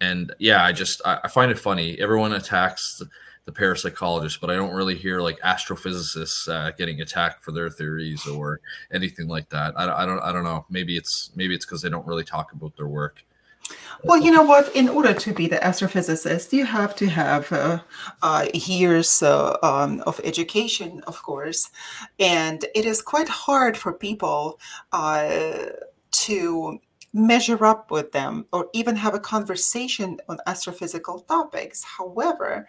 [SPEAKER 2] and yeah, I just I, I find it funny. Everyone attacks the parapsychologists, but I don't really hear like astrophysicists uh, getting attacked for their theories or anything like that. I, I don't I don't know. Maybe it's maybe it's because they don't really talk about their work.
[SPEAKER 1] Well, you know what? In order to be the astrophysicist, you have to have uh, uh, years uh, um, of education, of course, and it is quite hard for people uh, to measure up with them or even have a conversation on astrophysical topics. However,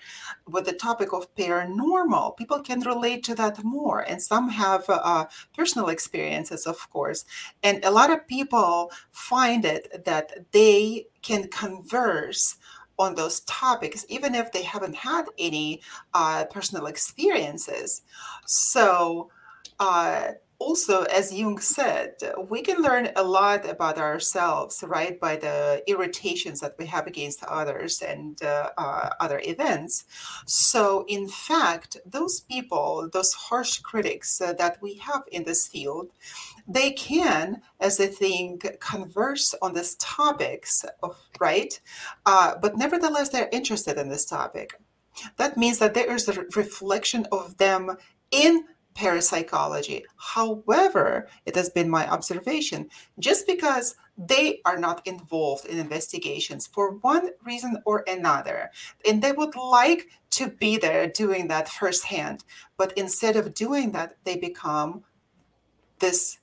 [SPEAKER 1] with the topic of paranormal, people can relate to that more. And some have uh, personal experiences, of course. And a lot of people find it that they can converse on those topics, even if they haven't had any uh, personal experiences. So, uh, also, as Jung said, we can learn a lot about ourselves, right, by the irritations that we have against others and uh, uh, other events. So, in fact, those people, those harsh critics uh, that we have in this field, they can, as they think, converse on these topics, of, right? Uh, but nevertheless, they're interested in this topic. That means that there is a reflection of them in parapsychology. However, it has been my observation just because they are not involved in investigations for one reason or another, and they would like to be there doing that firsthand, but instead of doing that, they become this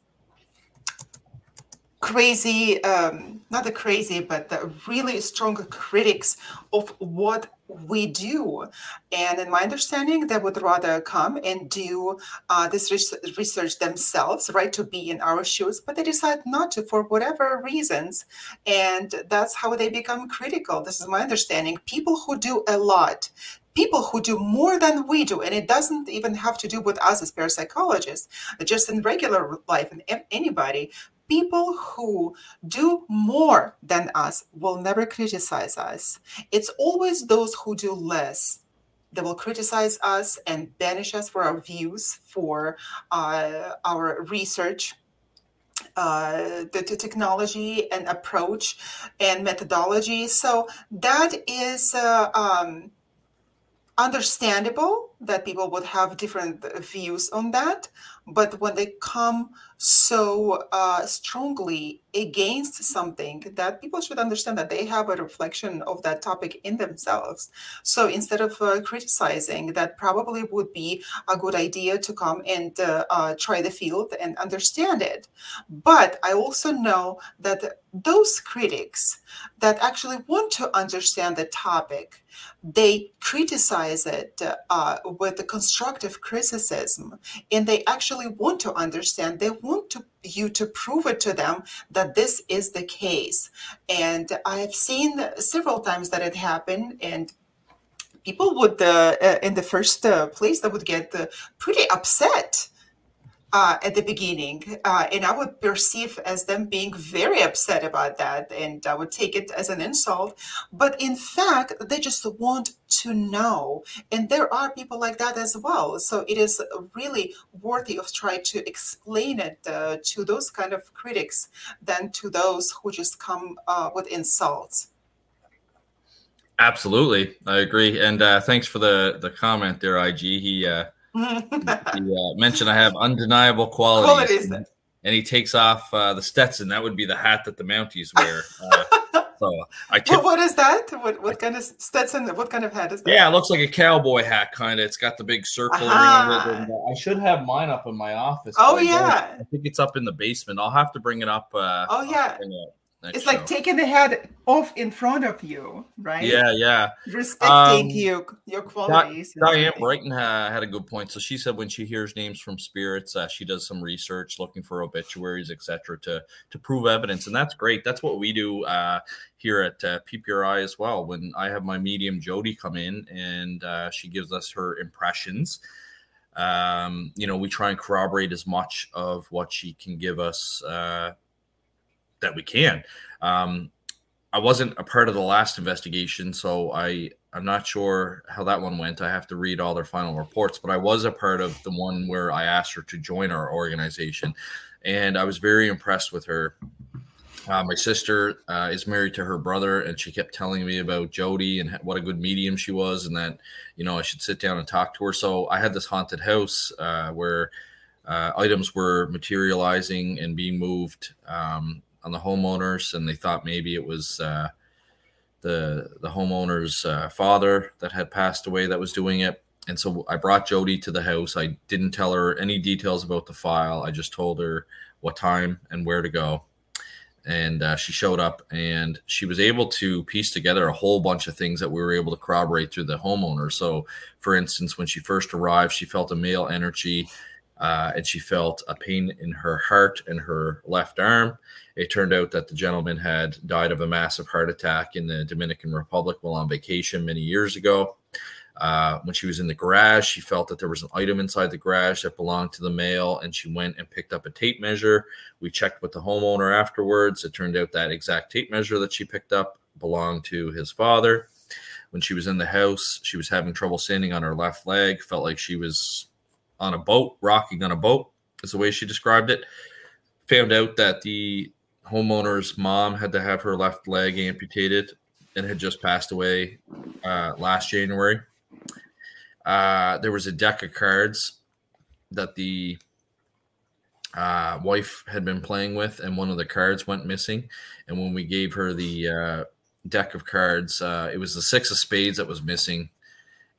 [SPEAKER 1] crazy um, not the crazy but the really strong critics of what we do. And in my understanding, they would rather come and do uh, this research themselves, right, to be in our shoes, but they decide not to for whatever reasons. And that's how they become critical. This is my understanding. People who do a lot, people who do more than we do, and it doesn't even have to do with us as parapsychologists, just in regular life and anybody, people who do more than us will never criticize us. It's always those who do less that will criticize us and banish us for our views, for uh, our research. Uh, the, the, technology and approach and methodology. So that is uh, um, understandable that people would have different views on that. But when they come so uh, strongly against something, that people should understand that they have a reflection of that topic in themselves. So instead of uh, criticizing, that probably would be a good idea to come and uh, uh try the field and understand it. But I also know that those critics that actually want to understand the topic, they criticize it uh, with the constructive criticism, and they actually want to understand. They want to you to prove it to them that this is the case. And I've seen several times that it happened, and people would, uh, uh, in the first uh, place, that would get uh, pretty upset uh, at the beginning, uh, and I would perceive as them being very upset about that, and I would take it as an insult. But in fact, they just want to know, and there are people like that as well. So it is really worthy of trying to explain it uh, to those kind of critics than to those who just come uh, with insults.
[SPEAKER 2] Absolutely, I agree, and uh, thanks for the the comment there, IG. He <laughs> uh, he uh, mentioned I have undeniable qualities. qualities. And he takes off uh, the Stetson. That would be the hat that the Mounties wear. Uh, <laughs>
[SPEAKER 1] so I tip- what, what is that? What what kind of Stetson? What kind of hat is that?
[SPEAKER 2] Yeah, it looks like a cowboy hat, kind of. It's got the big circle around it. And, uh, I should have mine up in my office.
[SPEAKER 1] Oh yeah,
[SPEAKER 2] I, I, think it's up in the basement. I'll have to bring it up. Uh,
[SPEAKER 1] oh yeah it's show. like taking the head off in front of you, right?
[SPEAKER 2] Yeah, yeah.
[SPEAKER 1] Respecting um, you, your qualities.
[SPEAKER 2] Diane Brighton uh, had a good point. So she said when she hears names from spirits, uh, she does some research, looking for obituaries, etc., to to prove evidence, and that's great. That's what we do uh, here at uh, PPRI as well. When I have my medium Jody come in and uh, she gives us her impressions. Um, you know, we try and corroborate as much of what she can give us uh, that we can. Um, I wasn't a part of the last investigation, so I I'm not sure how that one went. I have to read all their final reports, but I was a part of the one where I asked her to join our organization, and I was very impressed with her. Uh, my sister uh, is married to her brother, and she kept telling me about Jody and what a good medium she was, and that you know I should sit down and talk to her. So I had this haunted house uh, where uh, items were materializing and being moved. Um, on the homeowners, and they thought maybe it was uh, the the homeowner's uh, father that had passed away that was doing it. And so I brought Jody to the house. I didn't tell her any details about the file. I just told her what time and where to go. And uh, she showed up and she was able to piece together a whole bunch of things that we were able to corroborate through the homeowner. So, for instance, when she first arrived, she felt a male energy uh, and she felt a pain in her heart and her left arm. It turned out that the gentleman had died of a massive heart attack in the Dominican Republic while on vacation many years ago. Uh, when she was in the garage, she felt that there was an item inside the garage that belonged to the male, and she went and picked up a tape measure. We checked with the homeowner afterwards. It turned out that exact tape measure that she picked up belonged to his father. When she was in the house, she was having trouble standing on her left leg, felt like she was on a boat, rocking on a boat, is the way she described it. Found out that the homeowner's mom had to have her left leg amputated and had just passed away uh, last January. Uh, there was a deck of cards that the uh, wife had been playing with, and one of the cards went missing. And when we gave her the uh, deck of cards, uh, it was the six of spades that was missing,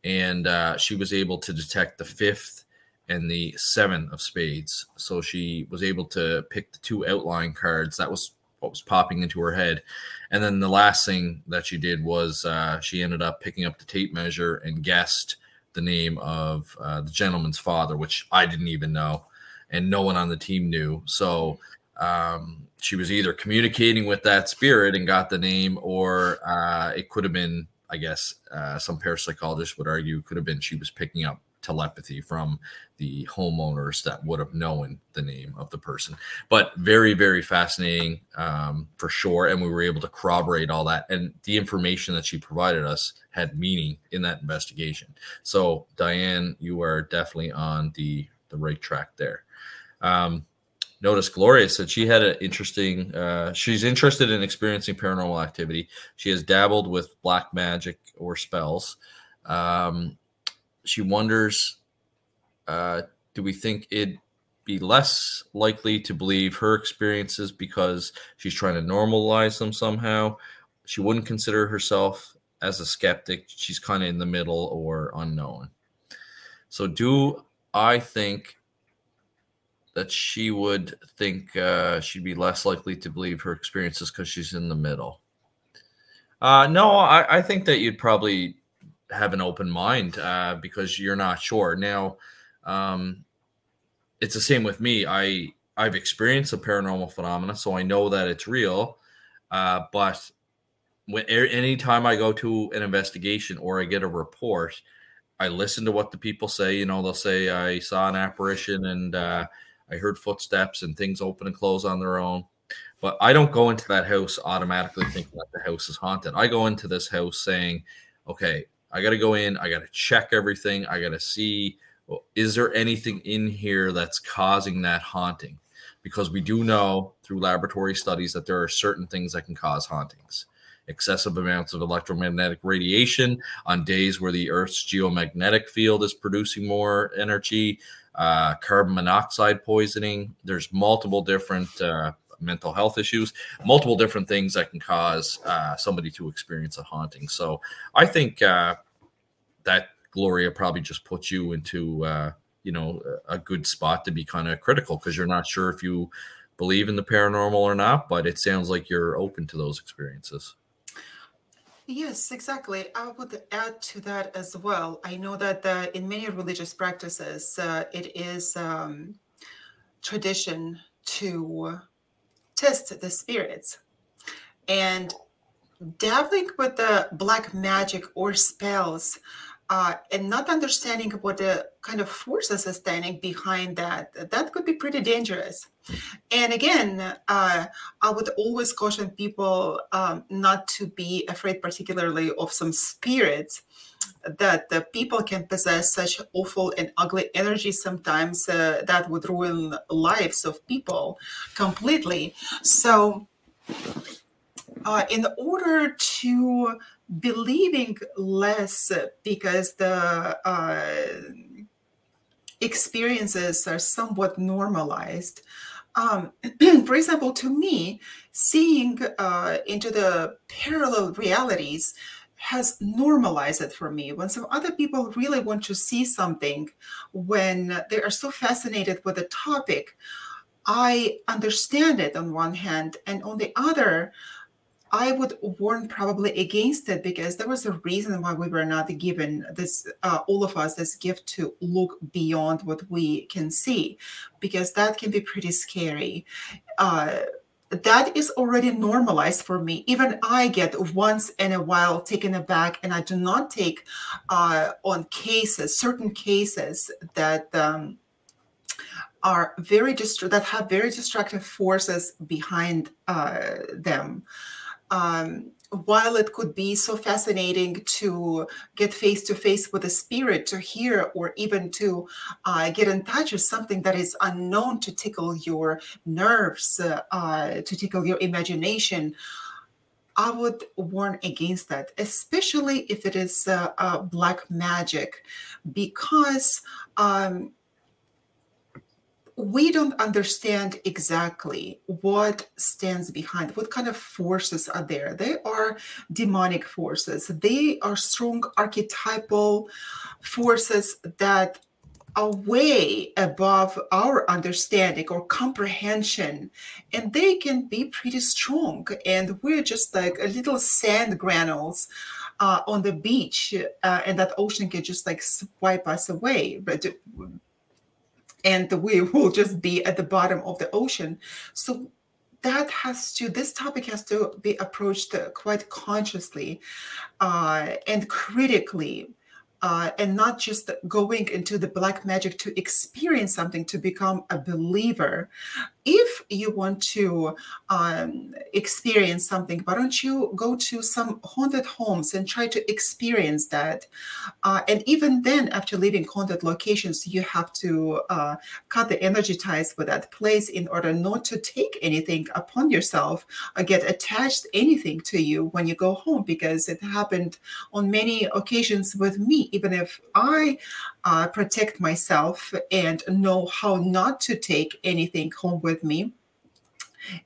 [SPEAKER 2] and uh, she was able to detect the fifth and the seven of spades. So she was able to pick the two outline cards. That was what was popping into her head. And then the last thing that she did was uh, she ended up picking up the tape measure and guessed the name of uh, the gentleman's father, which I didn't even know, and no one on the team knew. So um, she was either communicating with that spirit and got the name, or uh, it could have been, I guess, uh, some parapsychologists would argue, could have been she was picking up telepathy from the homeowners that would have known the name of the person. But very, very fascinating um, for sure. And we were able to corroborate all that. And the information that she provided us had meaning in that investigation. So, Diane, you are definitely on the, the right track there. Um, notice Gloria said she had an interesting, uh, she's interested in experiencing paranormal activity. She has dabbled with black magic or spells. Um, she wonders uh, do we think it'd be less likely to believe her experiences because she's trying to normalize them somehow? She wouldn't consider herself as a skeptic. She's kind of in the middle or unknown. So, do I think that she would think uh, she'd be less likely to believe her experiences because she's in the middle? Uh, no, I, I think that you'd probably have an open mind uh, because you're not sure. Now, um, it's the same with me. I I've experienced a paranormal phenomena, so I know that it's real. Uh, but when anytime I go to an investigation or I get a report, I listen to what the people say. You know, they'll say I saw an apparition and uh, I heard footsteps and things open and close on their own. But I don't go into that house automatically thinking that the house is haunted. I go into this house saying, okay, I got to go in. I got to check everything. I got to see well, is there anything in here that's causing that haunting? Because we do know through laboratory studies that there are certain things that can cause hauntings. Excessive amounts of electromagnetic radiation on days where the Earth's geomagnetic field is producing more energy, uh, carbon monoxide poisoning. There's multiple different uh, mental health issues, multiple different things that can cause uh, somebody to experience a haunting. So I think uh, that Gloria probably just puts you into uh, you know a good spot to be kind of critical because you're not sure if you believe in the paranormal or not, but it sounds like you're open to those experiences.
[SPEAKER 1] Yes, exactly. I would add to that as well. I know that uh, in many religious practices, uh, it is um, tradition to test the spirits. And dabbling with the black magic or spells uh, and not understanding what the kind of forces are standing behind that, that could be pretty dangerous. And again, uh, I would always caution people um, not to be afraid, particularly of some spirits that the people can possess such awful and ugly energy sometimes uh, that would ruin lives of people completely. So, uh, in order to believing less because the uh, experiences are somewhat normalized. Um, <clears throat> for example, to me, seeing uh, into the parallel realities has normalized it for me. When some other people really want to see something, when they are so fascinated with a topic, I understand it on one hand, and on the other, I would warn probably against it because there was a reason why we were not given this, uh, all of us, this gift to look beyond what we can see, because that can be pretty scary. Uh, that is already normalized for me. Even I get once in a while taken aback, and I do not take uh, on cases, certain cases that. Um, are very dist- that have very destructive forces behind uh, them um, while it could be so fascinating to get face to face with a spirit, to hear, or even to uh, get in touch with something that is unknown to tickle your nerves, uh, uh, to tickle your imagination, I would warn against that, especially if it is uh, black magic, because um, we don't understand exactly what stands behind what kind of forces are there. They are demonic forces. They are strong archetypal forces that are way above our understanding or comprehension and they can be pretty strong. And we're just like a little sand granules uh, on the beach uh, and that ocean can just like swipe us away. But and we <laughs> will just be at the bottom of the ocean. So that has to this topic has to be approached quite consciously uh, and critically uh, and not just going into the black magic to experience something to become a believer. If you want to um, experience something, why don't you go to some haunted homes and try to experience that? Uh, and even then, after leaving haunted locations, you have to uh, cut the energy ties with that place in order not to take anything upon yourself or get attached anything to you when you go home, because it happened on many occasions with me even if I uh, protect myself and know how not to take anything home with me,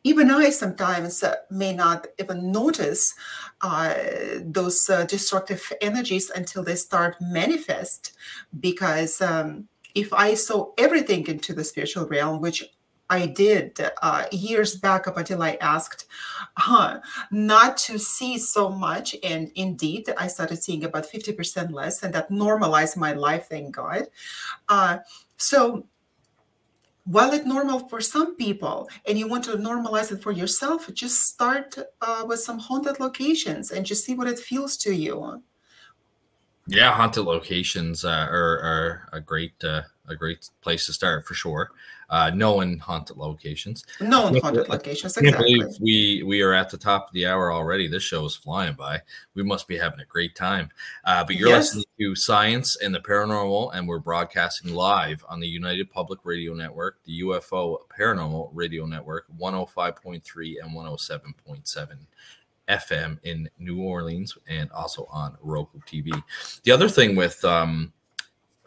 [SPEAKER 1] even I sometimes uh, may not even notice uh, those uh, destructive energies until they start manifest. Because um, if I saw everything into the spiritual realm, which I did uh, years back up until I asked uh, not to see so much. And indeed, I started seeing about 50% less, and that normalized my life, thank God. Uh, so, while it's normal for some people and you want to normalize it for yourself, just start uh, with some haunted locations and just see what it feels to you.
[SPEAKER 2] Yeah, haunted locations uh, are, are a great uh, a great place to start for sure uh, known haunted locations.
[SPEAKER 1] Known haunted locations. Exactly. I believe
[SPEAKER 2] we we are at the top of the hour already. This show is flying by. We must be having a great time. Uh, but you're yes. listening to Science and the Paranormal, and we're broadcasting live on the United Public Radio Network, the UFO Paranormal Radio Network, 105.3 and 107.7. FM in New Orleans and also on Roku TV. The other thing with um,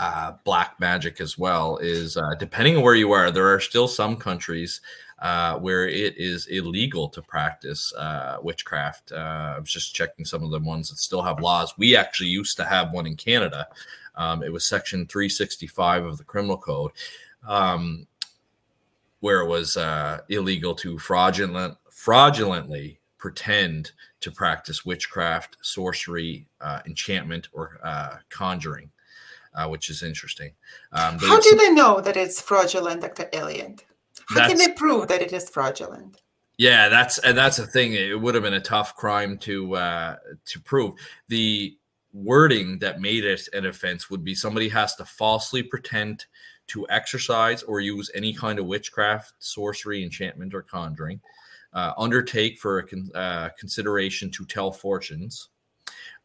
[SPEAKER 2] uh, black magic as well is uh, depending on where you are, there are still some countries uh, where it is illegal to practice uh, witchcraft. Uh, I was just checking some of the ones that still have laws. We actually used to have one in Canada. Um, it was Section 365 of the Criminal Code, um, where it was uh, illegal to fraudulent, fraudulently pretend to practice witchcraft, sorcery, enchantment, or conjuring uh, which is interesting.
[SPEAKER 1] Um, How do they know that it's fraudulent, Dr. Elliott? How can they prove that it is fraudulent?
[SPEAKER 2] Yeah, that's and that's the thing. It would have been a tough crime to uh, to prove. The wording that made it an offense would be somebody has to falsely pretend to exercise or use any kind of witchcraft, sorcery, enchantment, or conjuring, uh, undertake for a con- uh, consideration to tell fortunes,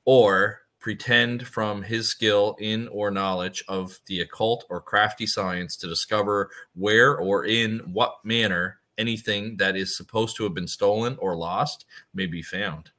[SPEAKER 2] or pretend from his skill in or knowledge of the occult or crafty science to discover where or in what manner anything that is supposed to have been stolen or lost may be found.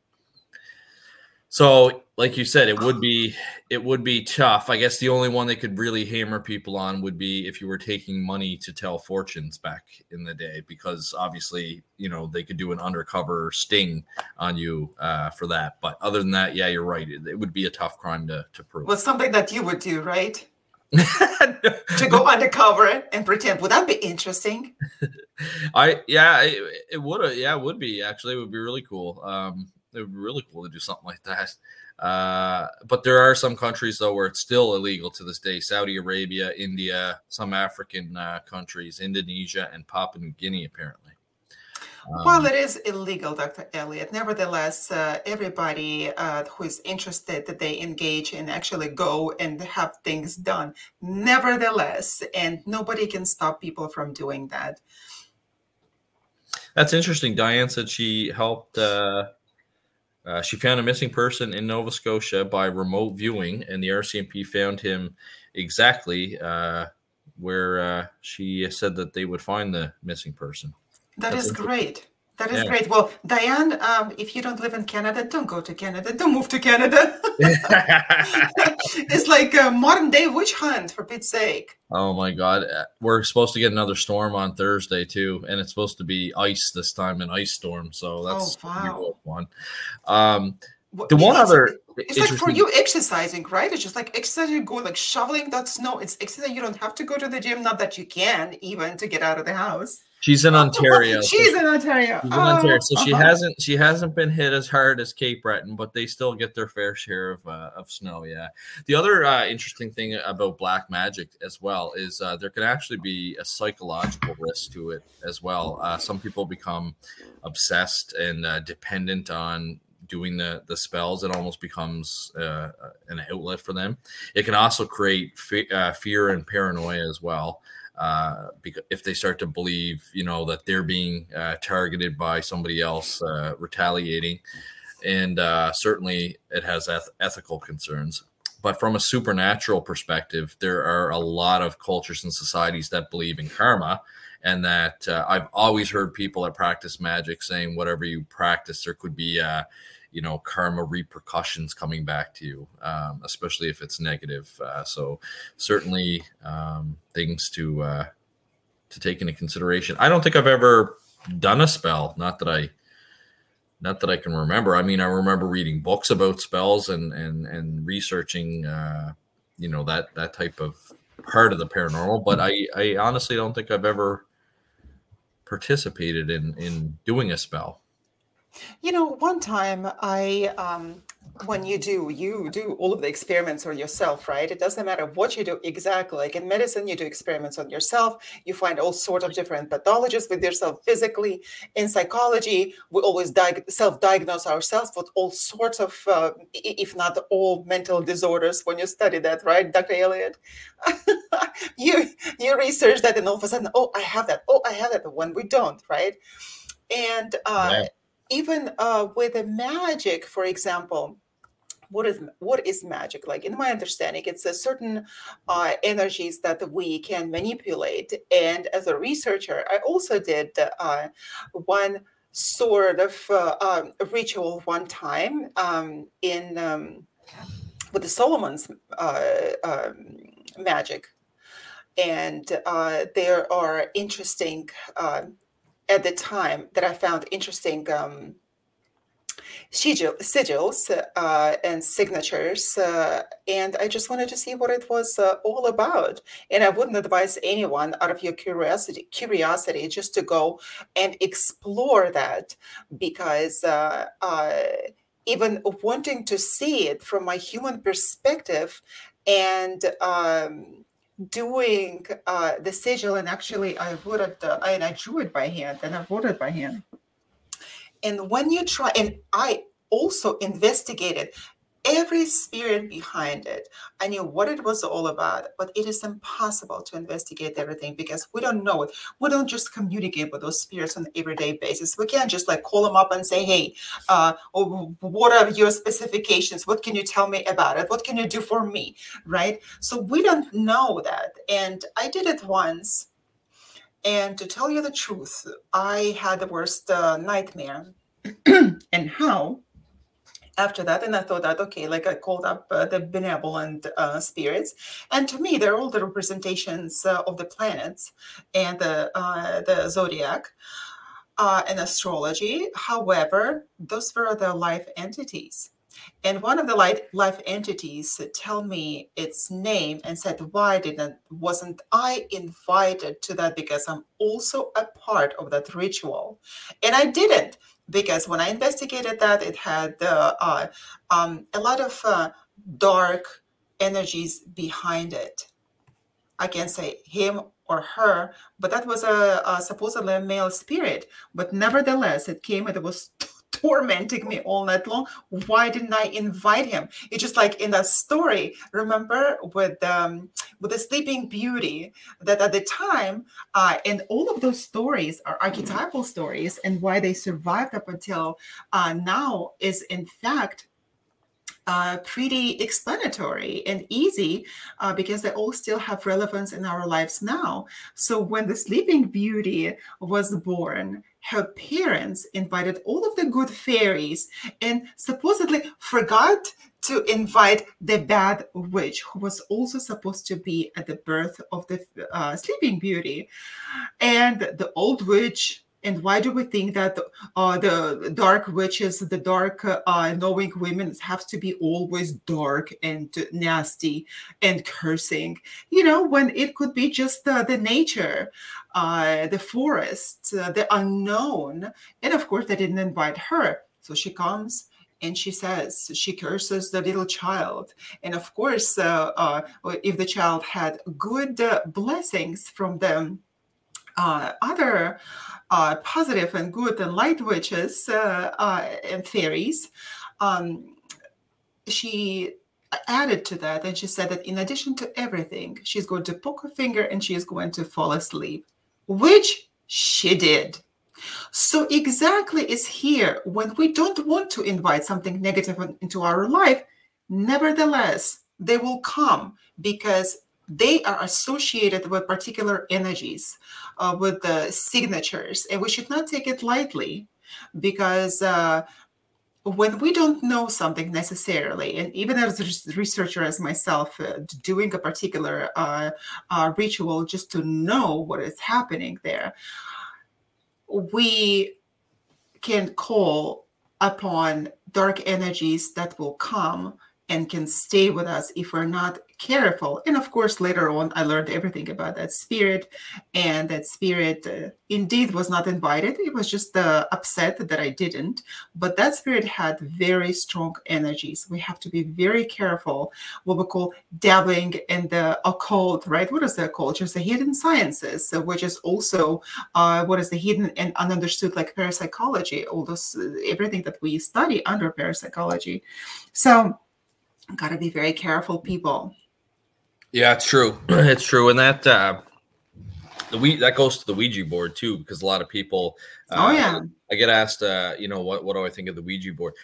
[SPEAKER 2] So, like you said, it would be it would be tough. I guess the only one they could really hammer people on would be if you were taking money to tell fortunes back in the day, because obviously, you know, they could do an undercover sting on you uh, for that. But other than that, yeah, you're right. It, it would be a tough crime to to prove.
[SPEAKER 1] Well, something that you would do, right? <laughs> to go undercover and pretend. Would that be interesting? <laughs>
[SPEAKER 2] I yeah, it, it would. Yeah, it would be actually. It would be really cool. Um, it would be really cool to do something like that. Uh, but there are some countries though where it's still illegal to this day: Saudi Arabia, India, some African uh, countries, Indonesia, and Papua New Guinea, apparently.
[SPEAKER 1] Um, While it is illegal, Dr. Elliott. nevertheless, uh, everybody uh, who is interested that they engage and actually go and have things done. Nevertheless, and nobody can stop people from doing that.
[SPEAKER 2] That's interesting. Diane said she helped uh, she found a missing person in Nova Scotia by remote viewing, and the RCMP found him exactly uh, where uh, she said that they would find the missing person.
[SPEAKER 1] That That's is great. That is yeah. great. Well, Diane, um, if you don't live in Canada, don't go to Canada. Don't move to Canada. <laughs> it's like a modern day witch hunt, for Pete's sake.
[SPEAKER 2] Oh my God, uh, we're supposed to get another storm on Thursday too, and it's supposed to be ice this time, an ice storm. So that's oh, wow. one. Um, the one other
[SPEAKER 1] it's like for you exercising, right? It's just like exercising, go like shoveling that snow. It's exercise. You don't have to go to the gym. Not that you can even to get out of the house.
[SPEAKER 2] She's in <laughs> Ontario.
[SPEAKER 1] She's in Ontario.
[SPEAKER 2] She's in Ontario. So she uh-huh. hasn't she hasn't been hit as hard as Cape Breton, but they still get their fair share of uh, of snow. Yeah. The other uh, interesting thing about black magic as well is uh, there can actually be a psychological risk to it as well. Uh, some people become obsessed and uh, dependent on doing the the spells. It almost becomes uh, an outlet for them. It can also create fe- fear and paranoia as well uh, because if they start to believe, you know, that they're being uh, targeted by somebody else uh, retaliating, and uh, certainly it has eth- ethical concerns. But from a supernatural perspective, there are a lot of cultures and societies that believe in karma, and that uh, I've always heard people that practice magic saying whatever you practice, there could be uh, you know karma repercussions coming back to you um, especially if it's negative. Uh, so certainly um, things to uh, to take into consideration. I don't think i've ever done a spell not that i not that i can remember. I mean i remember reading books about spells and and and researching uh, you know that that type of part of the paranormal but i i honestly don't think i've ever participated in in doing a spell
[SPEAKER 1] you know, one time I, um, when you do, you do all of the experiments on yourself, right? It doesn't matter what you do exactly. Like in medicine, you do experiments on yourself. You find all sorts of different pathologies with yourself physically. In psychology, we always di- self-diagnose ourselves with all sorts of, uh, if not all, mental disorders. When you study that, right, Dr. Elliott? <laughs> you you research that, and all of a sudden, oh, I have that. Oh, I have that. When we don't, right? And uh, yeah even uh, with the magic, for example, what is what is magic? Like in my understanding it's a certain uh, energies that we can manipulate. And as a researcher i also did uh, one sort of uh, um, ritual one time um, in um, with the solomon's uh, um, magic. And uh, there are interesting uh, at the time that I found interesting um, sigil, sigils uh, and signatures. Uh, and I just wanted to see what it was uh, all about. And I wouldn't advise anyone out of your curiosity, curiosity just to go and explore that because uh, uh, even wanting to see it from my human perspective and um, doing uh, the sigil, and actually I wrote it, uh, and I drew it by hand, and I wrote it by hand. And when you try, and I also investigated every spirit behind it. I knew what it was all about, but it is impossible to investigate everything because we don't know it. We don't just communicate with those spirits on an everyday basis. We can't just like call them up and say, hey, uh, oh, what are your specifications? What can you tell me about it? What can you do for me? Right? So we don't know that. And I did it once. And to tell you the truth, I had the worst uh, nightmare. <clears throat> and how? After that and i thought that okay like i called up uh, the benevolent uh, spirits. And to me they're all the representations uh, of the planets and the, uh, the zodiac uh, and astrology. However those were the life entities. And one of the life, life entities tell me its name and said why didn't wasn't i invited to that? Because i'm also a part of that ritual. And i didn't because when I investigated that, it had uh, um, a lot of uh, dark energies behind it. I can't say him or her, but that was a, a supposedly male spirit. But nevertheless, it came and it was tormenting me all night long. Why didn't I invite him? It's just like in that story, remember with um, with the Sleeping Beauty, that at the time, uh, and all of those stories are archetypal stories, and why they survived up until uh, now is in fact uh, pretty explanatory and easy uh, because they all still have relevance in our lives now. So when the Sleeping Beauty was born, her parents invited all of the good fairies and supposedly forgot to invite the bad witch, who was also supposed to be at the birth of the uh, Sleeping Beauty. And the old witch And why do we think that uh, the dark witches, the dark uh, knowing women have to be always dark and nasty and cursing? You know, when it could be just uh, the nature, uh, the forest, the unknown. And of course, they didn't invite her. So she comes and she says she curses the little child and of course uh, uh, if the child had good uh, blessings from them uh, other uh, positive and good and light witches uh, and fairies um, she added to that and she said that in addition to everything she's going to poke her finger and she is going to fall asleep which she did. So, exactly is here when we don't want to invite something negative into our life, nevertheless, they will come because they are associated with particular energies, uh, with the signatures, and we should not take it lightly because. Uh, when we don't know something necessarily, and even as a researcher as myself, uh, doing a particular uh, uh, ritual just to know what is happening there, we can call upon dark energies that will come and can stay with us if we're not careful. And of course, later on, I learned everything about that spirit, and that spirit uh, indeed was not invited. It was just uh, upset that I didn't. But that spirit had very strong energies. We have to be very careful what we call dabbling in the occult, right? What is the occult? Just the hidden sciences, which is also uh, what is the hidden and ununderstood, like parapsychology, all this, uh, everything that we study under parapsychology. So, got to be very careful, people.
[SPEAKER 2] Yeah, it's true. <clears throat> it's true, and that uh, the we that goes to the Ouija board too, because a lot of people.
[SPEAKER 1] Oh, uh, oh yeah.
[SPEAKER 2] I get asked, uh, you know, what what do I think of the Ouija board?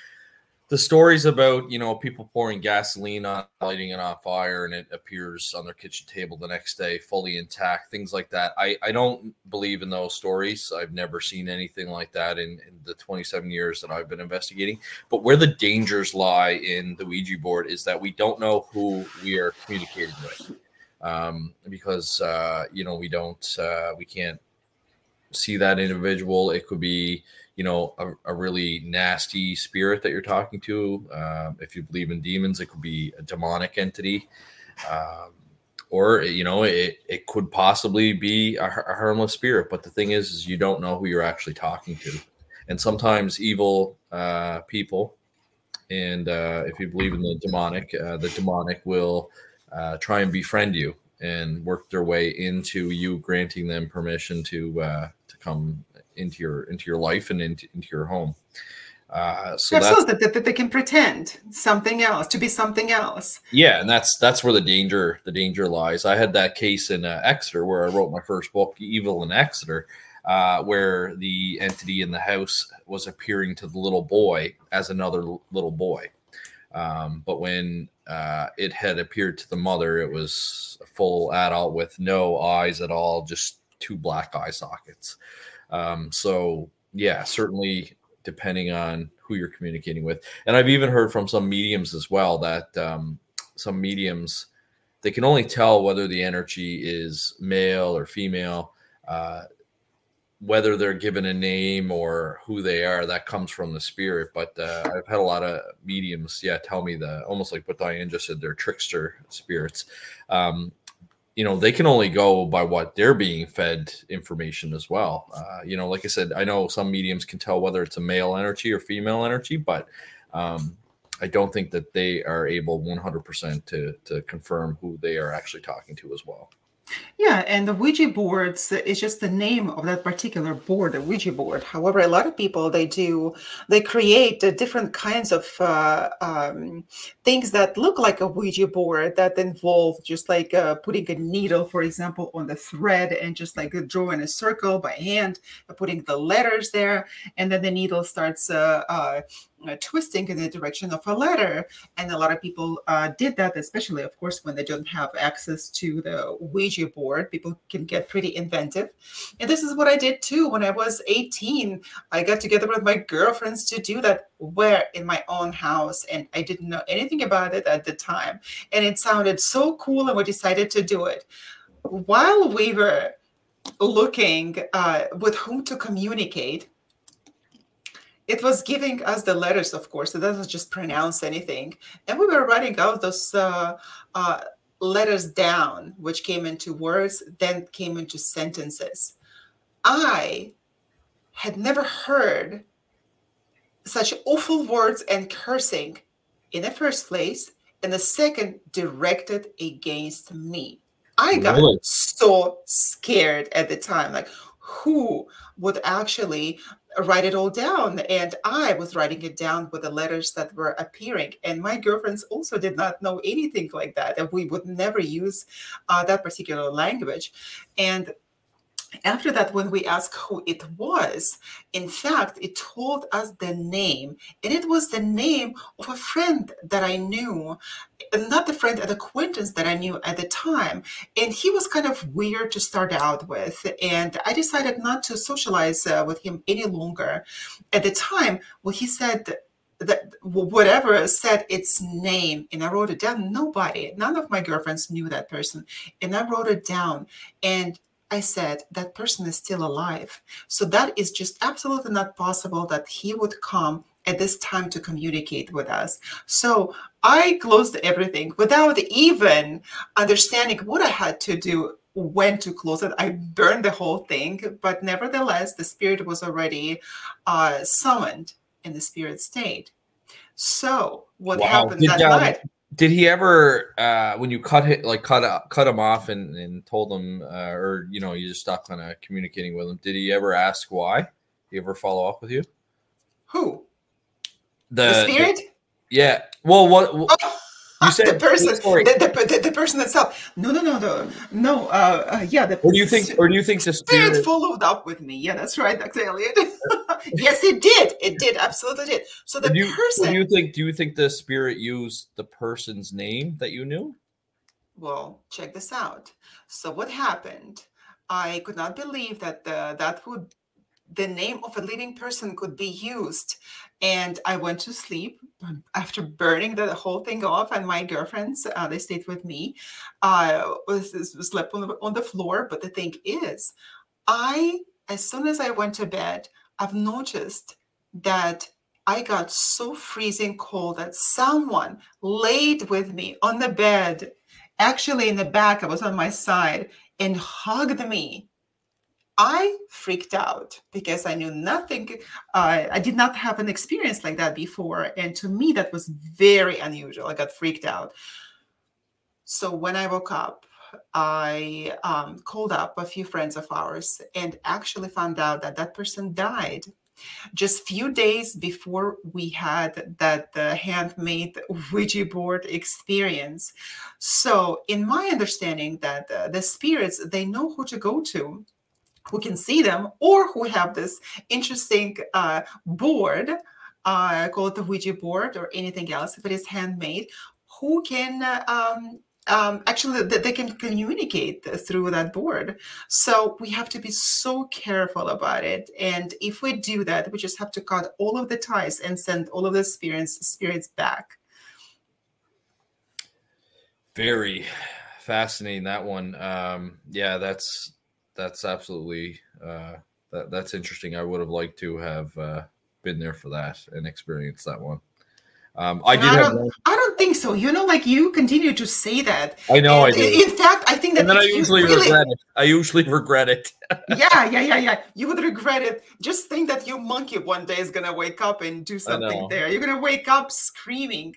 [SPEAKER 2] The stories about you know people pouring gasoline on lighting it on fire and it appears on their kitchen table the next day fully intact things like that. I i don't believe in those stories. I've never seen anything like that in, in the 27 years that i've been investigating. But where the dangers lie in the ouija board is that we don't know who we are communicating with um, because uh, you know we don't uh, we can't see that individual. It could be you know a, a, really nasty spirit that you're talking to. Um, if you believe in demons it could be a demonic entity. Um, or you know it, it could possibly be a, a, harmless spirit. But the thing is is you don't know who you're actually talking to. And sometimes evil uh, people and uh, if you believe in the demonic uh, the demonic will uh, try and befriend you and work their way into you granting them permission to uh, to come into your into your life and into, into your home. Uh, so
[SPEAKER 1] that's, that, that, that they can pretend something else to be something else.
[SPEAKER 2] Yeah, and that's that's where the danger the danger lies. I had that case in uh, Exeter where I wrote my first book, Evil in Exeter, uh, where the entity in the house was appearing to the little boy as another little boy. Um, but when uh, it had appeared to the mother, it was a full adult with no eyes at all, just two black eye sockets. Um, so yeah, certainly depending on who you're communicating with. And I've even heard from some mediums as well that um, some mediums they can only tell whether the energy is male or female. Uh, whether they're given a name or who they are, that comes from the spirit. But uh, I've had a lot of mediums, yeah, tell me the almost like what Diane just said, they're trickster spirits. Um, you know they can only go by what they're being fed information as well. Uh, you know like i said i know some mediums can tell whether it's a male energy or female energy but um, i don't think that they are able 100% to to confirm who they are actually talking to as well
[SPEAKER 1] yeah, and the Ouija boards is just the name of that particular board, the Ouija board. However, a lot of people they do they create uh, different kinds of uh, um, things that look like a Ouija board that involve just like uh, putting a needle, for example, on the thread and just like drawing a circle by hand, putting the letters there, and then the needle starts uh, uh, twisting in the direction of a letter. And a lot of people uh, did that, especially, of course, when they don't have access to the Ouija board. People can get pretty inventive. And this is what I did too when I was 18. I got together with my girlfriends to do that where in my own house. And I didn't know anything about it at the time. And it sounded so cool, and we decided to do it. While we were looking uh, with whom to communicate. It was giving us the letters, of course. It doesn't just pronounce anything. And we were writing out those uh, uh, letters down, which came into words, then came into sentences. I had never heard such awful words and cursing in the first place, and the second directed against me. I got really? so scared at the time. Like, who would actually write it all down? And I was writing it down with the letters that were appearing. And my girlfriends also did not know anything like that. And we would never use uh, that particular language. And after that, when we asked who it was, in fact, it told us the name, and it was the name of a friend that I knew, not the friend, an acquaintance that I knew at the time. And he was kind of weird to start out with, and I decided not to socialize uh, with him any longer. At the time, when he said, that whatever said its name and I wrote it down. Nobody, none of my girlfriends knew that person. And I wrote it down. And I said, that person is still alive. So that is just absolutely not possible that he would come at this time to communicate with us. So I closed everything without even understanding what I had to do, when to close it. I burned the whole thing, but nevertheless, the spirit was already uh, summoned in the spirit state. So what wow. happened Did, that um, night?
[SPEAKER 2] Did he ever uh when you cut it like cut cut him off and and told him uh, or you know you just stopped kind of communicating with him did he ever ask why? Did he ever follow up with you?
[SPEAKER 1] Who?
[SPEAKER 2] The,
[SPEAKER 1] the spirit?
[SPEAKER 2] The, yeah. Well what, what oh
[SPEAKER 1] said the person, the, the, the, the, person itself. No, no, no, no, no. Uh, uh, yeah. The,
[SPEAKER 2] or do you think? Or do you think the spirit,
[SPEAKER 1] spirit followed up with me? Yeah, that's right, Dr. Elliott. <laughs> yes, it did. It did. Absolutely did. So the you, person.
[SPEAKER 2] Do you think? Do you think the spirit used the person's name that you knew?
[SPEAKER 1] Well, check this out. So what happened? I could not believe that the, that would the name of a living person could be used. And I went to sleep after burning the whole thing off. And my girlfriends, uh, they stayed with me, uh, was, was slept on the, on the floor. But the thing is, I, as soon as I went to bed, I've noticed that I got so freezing cold that someone laid with me on the bed, actually in the back, I was on my side, and hugged me I freaked out because I knew nothing. Uh, I did not have an experience like that before. And to me, that was very unusual. I got freaked out. So when I woke up, I um, called up a few friends of ours and actually found out that that person died just few days before we had that uh, handmade Ouija board experience. So, in my understanding, that uh, the spirits they know who to go to who can see them or who have this interesting uh, board uh, called the Ouija board or anything else, if it is handmade, who can um, um, actually they can communicate through that board. So we have to be so careful about it. And if we do that, we just have to cut all of the ties and send all of the spirits spirits back.
[SPEAKER 2] Very fascinating that one. Um, yeah, that's that's absolutely uh, that that's interesting. I would have liked to have uh, been there for that and experienced that one. Um, I did.
[SPEAKER 1] I don't, I don't, think so. You know, like you continue to say that.
[SPEAKER 2] I know.
[SPEAKER 1] And
[SPEAKER 2] I do.
[SPEAKER 1] In fact, I think that.
[SPEAKER 2] And then I usually really, regret it. I usually <laughs> regret it.
[SPEAKER 1] yeah, yeah, yeah, yeah. You would regret it. Just think that your monkey one day is gonna wake up and do something there. You're gonna wake up screaming.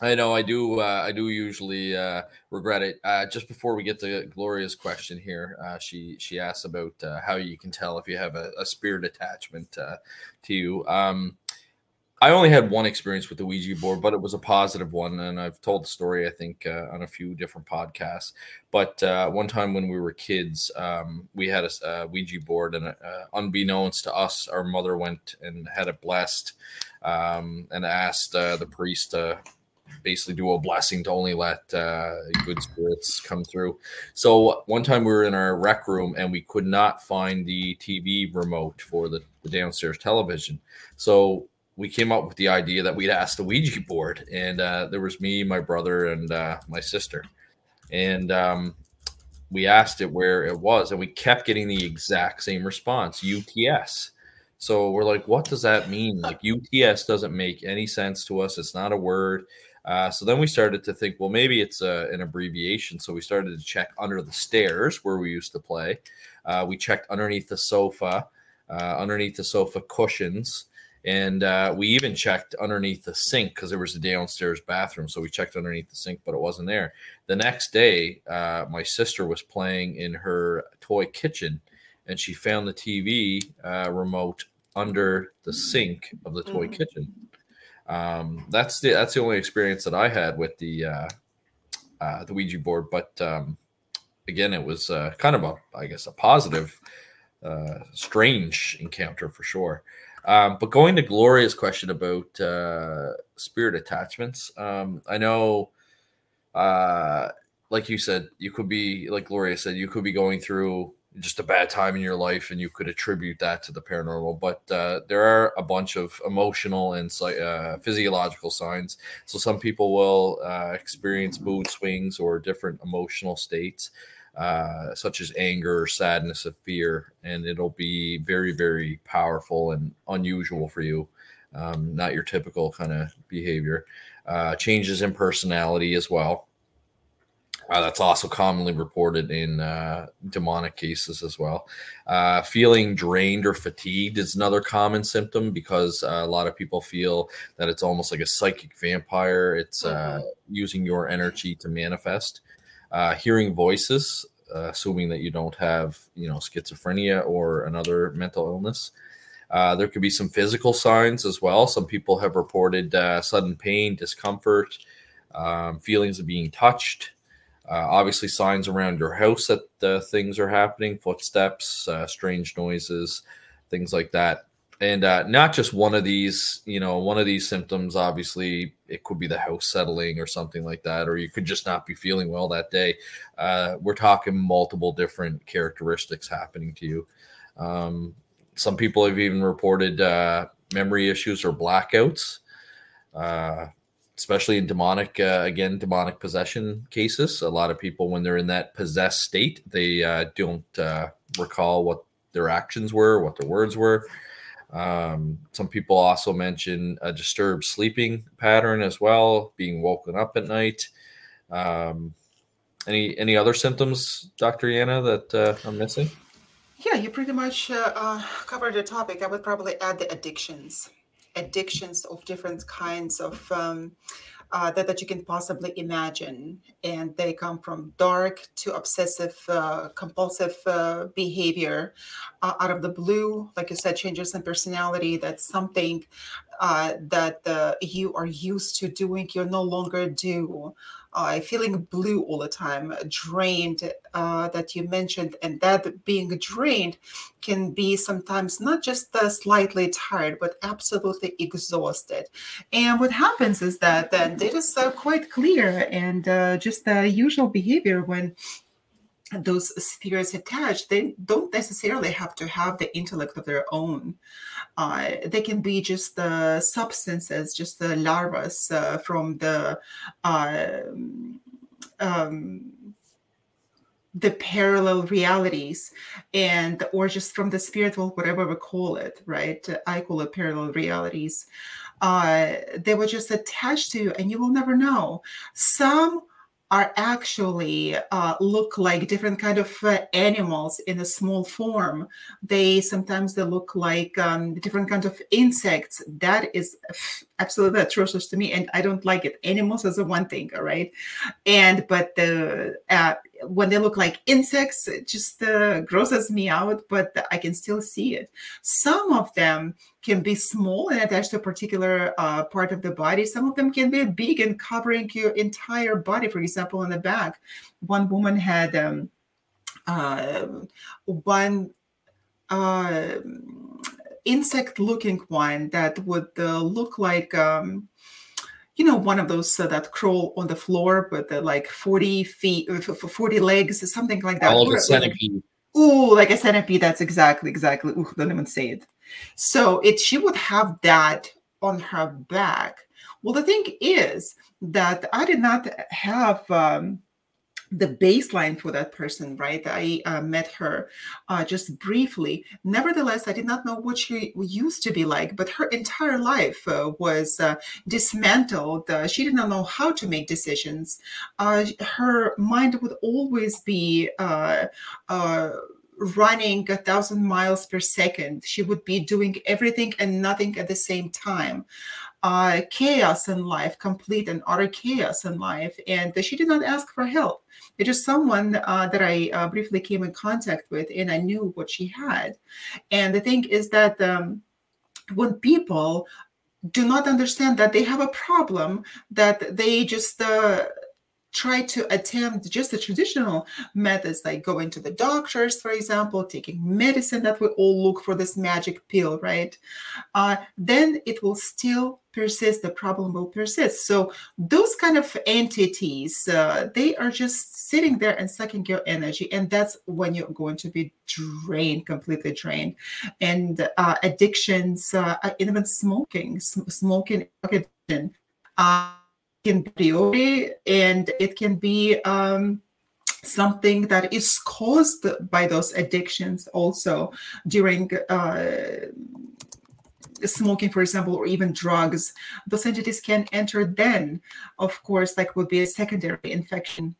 [SPEAKER 2] I know I do. Uh, I do usually uh, regret it. Uh, just before we get to Gloria's question here, uh, she she asks about uh, how you can tell if you have a, a spirit attachment uh, to you. Um, I only had one experience with the Ouija board, but it was a positive one, and I've told the story I think on a few different podcasts. But one time when we were kids, um, we had a, a, Ouija board, and unbeknownst to us, our mother went and had it blessed um, and asked the priest basically do a blessing to only let uh, good spirits come through. So one time we were in our rec room and we could not find the TV remote for the, the downstairs television. So we came up with the idea that we'd ask the Ouija board, and uh, there was me, my brother, and uh, my sister. And um, we asked it where it was, and we kept getting the exact same response UTS. So we're like, what does that mean? Like UTS doesn't make any sense to us. It's not a word. Uh, so then we started to think, well, maybe it's a, an abbreviation. So we started to check under the stairs where we used to play. Uh, we checked underneath the sofa, uh, underneath the sofa cushions. And uh, we even checked underneath the sink because there was a downstairs bathroom. So we checked underneath the sink, but it wasn't there. The next day, uh, my sister was playing in her toy kitchen and she found the TV uh, remote under the sink of the toy mm-hmm. kitchen. Um, that's the that's the only experience that I had with the uh, uh, the Ouija board. But um, again, it was uh, kind of a I guess a positive, uh, strange encounter for sure. Um, but going to Gloria's question about uh, spirit attachments, um, I know, uh, like you said, you could be, like Gloria said, you could be going through just a bad time in your life and you could attribute that to the paranormal. But uh, there are a bunch of emotional and uh, physiological signs. So some people will uh, experience mood swings or different emotional states uh, such as anger sadness or fear, and it'll be very, very powerful and unusual for you. Um, not your typical kind of behavior. Uh, changes in personality as well. Uh, that's also commonly reported in uh, demonic cases as well. Uh, feeling drained or fatigued is another common symptom because uh, a lot of people feel that it's almost like a psychic vampire. It's uh, mm-hmm. using your energy to manifest uh, hearing voices, uh, assuming that you don't have, you know, schizophrenia or another mental illness. Uh, there could be some physical signs as well. Some people have reported uh, sudden pain, discomfort, um, feelings of being touched. Uh, obviously, signs around your house that uh, things are happening, footsteps, uh, strange noises, things like that. And uh, not just one of these you know one of these symptoms obviously it could be the house settling or something like that or you could just not be feeling well that day. Uh, we're talking multiple different characteristics happening to you. Um, some people have even reported uh, memory issues or blackouts especially in demonic uh, again demonic possession cases a lot of people when they're in that possessed state they uh, don't recall what their actions were what their words were um, some people also mention a disturbed sleeping pattern as well, being woken up at night. Um, any any other symptoms, Dr. Yana, that uh, I'm missing?
[SPEAKER 1] Yeah, you pretty much uh, uh, covered the topic. I would probably add the addictions, addictions of different kinds of um, uh, that, that you can possibly imagine. And they come from dark to obsessive, uh, compulsive uh, behavior uh, out of the blue. Like you said, changes in personality. That's something uh, that uh, you are used to doing, you no longer do uh, feeling blue all the time, drained uh, that you mentioned, and that being drained can be sometimes not just uh, slightly tired, but absolutely exhausted. And what happens is that then it is uh, quite clear and uh, just the usual behavior when those spheres attached, they don't necessarily have to have the intellect of their own. Uh, they can be just the substances, just the larvas uh, from the uh, um, the parallel realities and or just from the spiritual whatever we call it right? I call it parallel realities. Uh they were just attached to you and you will never know. Some are actually uh, look like different kind of uh, animals in a small form. They sometimes they look like um, different kind of insects. That is absolutely atrocious to me and i don't like it. Animals is a one thing all right? And but the uh, when they look like insects it just uh, grosses me out but i can still see it. Some of them can be small and attached to a particular uh, part of the body. Some of them can be big and covering your entire body. For example in the back one woman had um, uh, one uh, insect looking one that would uh, look like um, you know one of those uh, that crawl on the floor but like 40 feet uh, 40 legs something like that
[SPEAKER 2] All of a centipede.
[SPEAKER 1] Ooh, like a centipede. That's exactly, exactly. Ooh, don't even say it. So it she would have that on her back. Well, the thing is that I did not have um, the baseline for that person, right? I uh, met her uh, just briefly. Nevertheless, I did not know what she used to be like, but her entire life uh, was uh, dismantled. Uh, she did not know how to make decisions. Uh, her mind would always be running a thousand miles per second. She would be doing everything and nothing at the same time uh, chaos in life, complete and utter chaos in life. And she did not ask for help. It's just someone uh, that I uh, briefly came in contact with, and I knew what she had. And the thing is that um, when people do not understand that they have a problem, that they just uh, try to attempt just the traditional methods like going to the doctors for example taking medicine that we all look for this magic pill right uh, then it will still persist the problem will persist. So those kind of entities uh, they are just sitting there and sucking your energy and that's when you're going to be drained completely drained. And uh, addictions uh, even smoking smoking addiction uh, can be and it can be um, something that is caused by those addictions also during uh, smoking for example or even drugs those entities can enter then of course like would be a secondary infection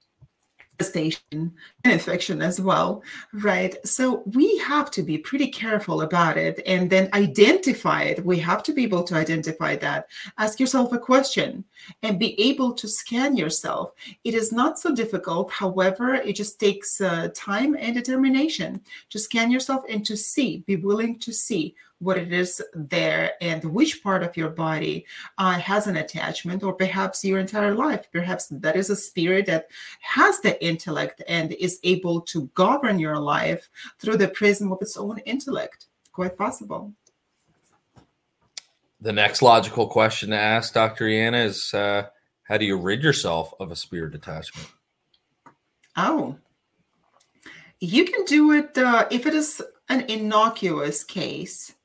[SPEAKER 1] station infection as well right? So we have to be pretty careful about it and then identify it. We have to be able to identify that. Ask yourself a question and be able to scan yourself. It is not so difficult. However it just takes uh, time and determination to scan yourself and to see be willing to see what it is there and which part of your body uh, has an attachment, or perhaps your entire life. Perhaps that is a spirit that has the intellect and is able to govern your life through the prism of its own intellect. Quite possible.
[SPEAKER 2] The next logical question to ask Dr. Yana is uh, how do you rid yourself of a spirit attachment?
[SPEAKER 1] Oh, you can do it uh, if it is an innocuous case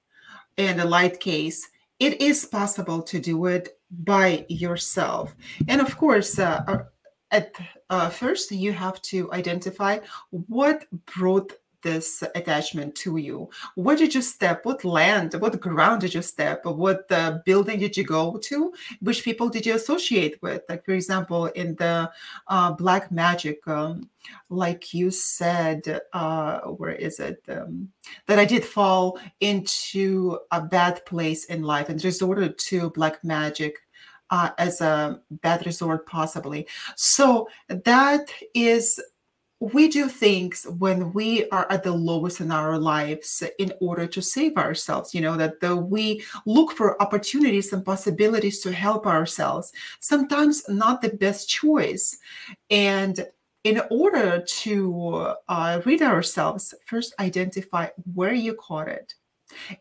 [SPEAKER 1] in a light case, it is possible to do it by yourself. And of course, uh, uh, at uh, first, you have to identify what brought this attachment to you? Where did you step? What land, what ground did you step? What uh, building did you go to? Which people did you associate with? Like, for example, in the uh, black magic, um, like you said, uh, where is it? Um, that I did fall into a bad place in life and resorted to black magic. Uh, as a bad resort, possibly. So that is we do things when we are at the lowest in our lives in order to save ourselves you know that we look for opportunities and possibilities to help ourselves. Sometimes not the best choice. And in order to uh, read ourselves first identify where you caught it.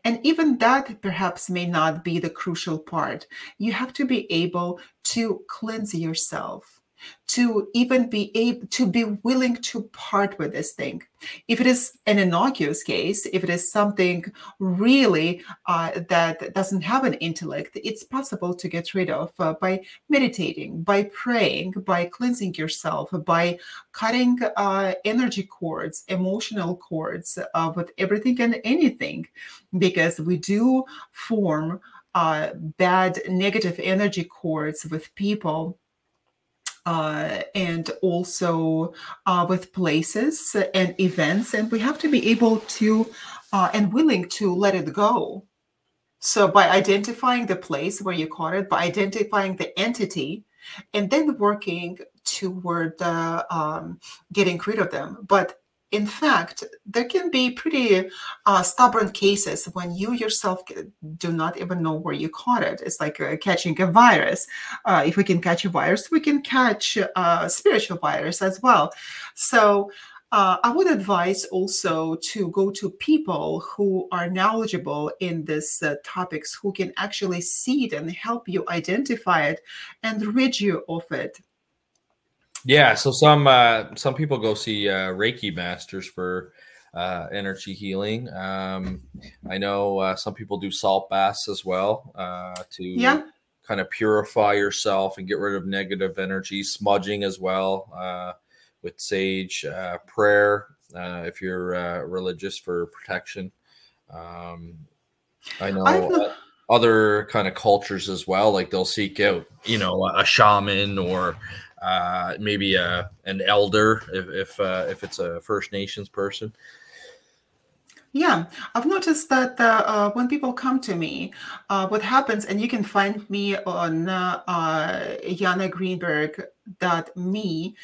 [SPEAKER 1] And even that perhaps may not be the crucial part. You have to be able to cleanse yourself to even be able to be willing to part with this thing. If it is an innocuous case if it is something really uh, that doesn't have an intellect it's possible to get rid of uh, by meditating by praying by cleansing yourself by cutting uh, energy cords emotional cords uh, with everything and anything. Because we do form uh, bad negative energy cords with people uh, and also uh, with places and events. And we have to be able to uh, and willing to let it go. So, by identifying the place where you caught it, by identifying the entity, and then working toward um, getting rid of them. But in fact, there can be pretty uh, stubborn cases when you yourself do not even know where you caught it. It's like uh, catching a virus. Uh, if we can catch a virus, we can catch a uh, spiritual virus as well. So, uh, I would advise also to go to people who are knowledgeable in these uh, topics, who can actually see it and help you identify it and rid you of it
[SPEAKER 2] yeah, so some uh, some people go see uh, Reiki masters for uh, energy healing. Um, I know uh, some people do salt baths as well uh, to yeah. kind of purify yourself and get rid of negative energy. Smudging as well, uh, with sage, uh, prayer, uh, if you're uh, religious for protection. Um, I know other kind of cultures as well, like they'll seek out, you know, a shaman or uh, maybe a an elder if if, uh, if it's a First Nations person.
[SPEAKER 1] Yeah, I've noticed that uh, uh, when people come to me, uh, what happens, and you can find me on uh, uh, me.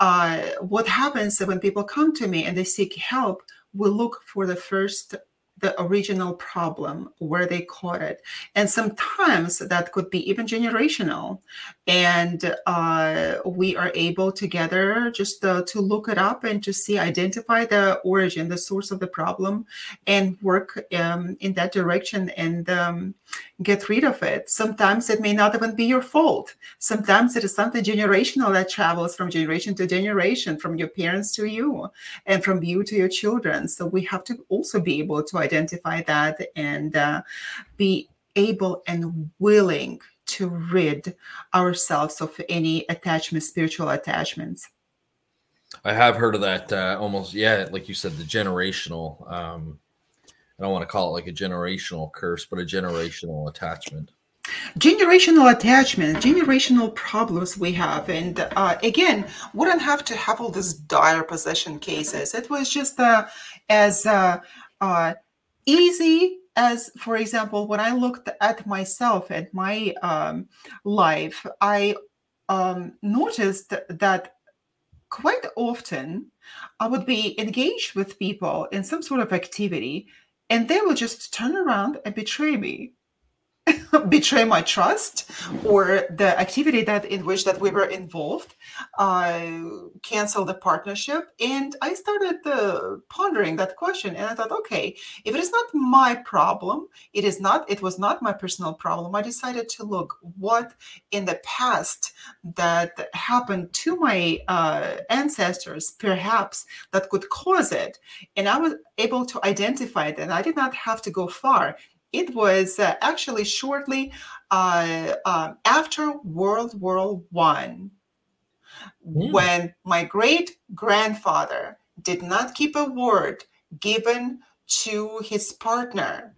[SPEAKER 1] Uh, what happens when people come to me and they seek help, we look for the first the original problem where they caught it. And sometimes that could be even generational. And uh, we are able together just uh, to look it up and to see identify the origin the source of the problem and work um, in that direction. And um, get rid of it sometimes it may not even be your fault sometimes it is something generational that travels from generation to generation from your parents to you and from you to your children so we have to also be able to identify that and uh, be able and willing to rid ourselves of any attachment, spiritual attachments.
[SPEAKER 2] I have heard of that uh, almost, yeah, like you said, the generational. Um, I don't want to call it like a generational curse, but a generational attachment.
[SPEAKER 1] Generational attachment, generational problems we have. And uh, again, wouldn't have to have all these dire possession cases. It was just uh, as uh, uh easy as for example when i looked at myself and my um, life i um, noticed that quite often i would be engaged with people in some sort of activity and they will just turn around and betray me <laughs> betray my trust or the activity that in which that we were involved uh, cancel the partnership. And i started uh, pondering that question. And i thought okay if it is not my problem it is not it was not my personal problem. I decided to look what in the past that happened to my uh, ancestors perhaps that could cause it. And i was able to identify it. And i did not have to go far it was uh, actually shortly uh, uh, after World War One when my great grandfather did not keep a word given to his partner,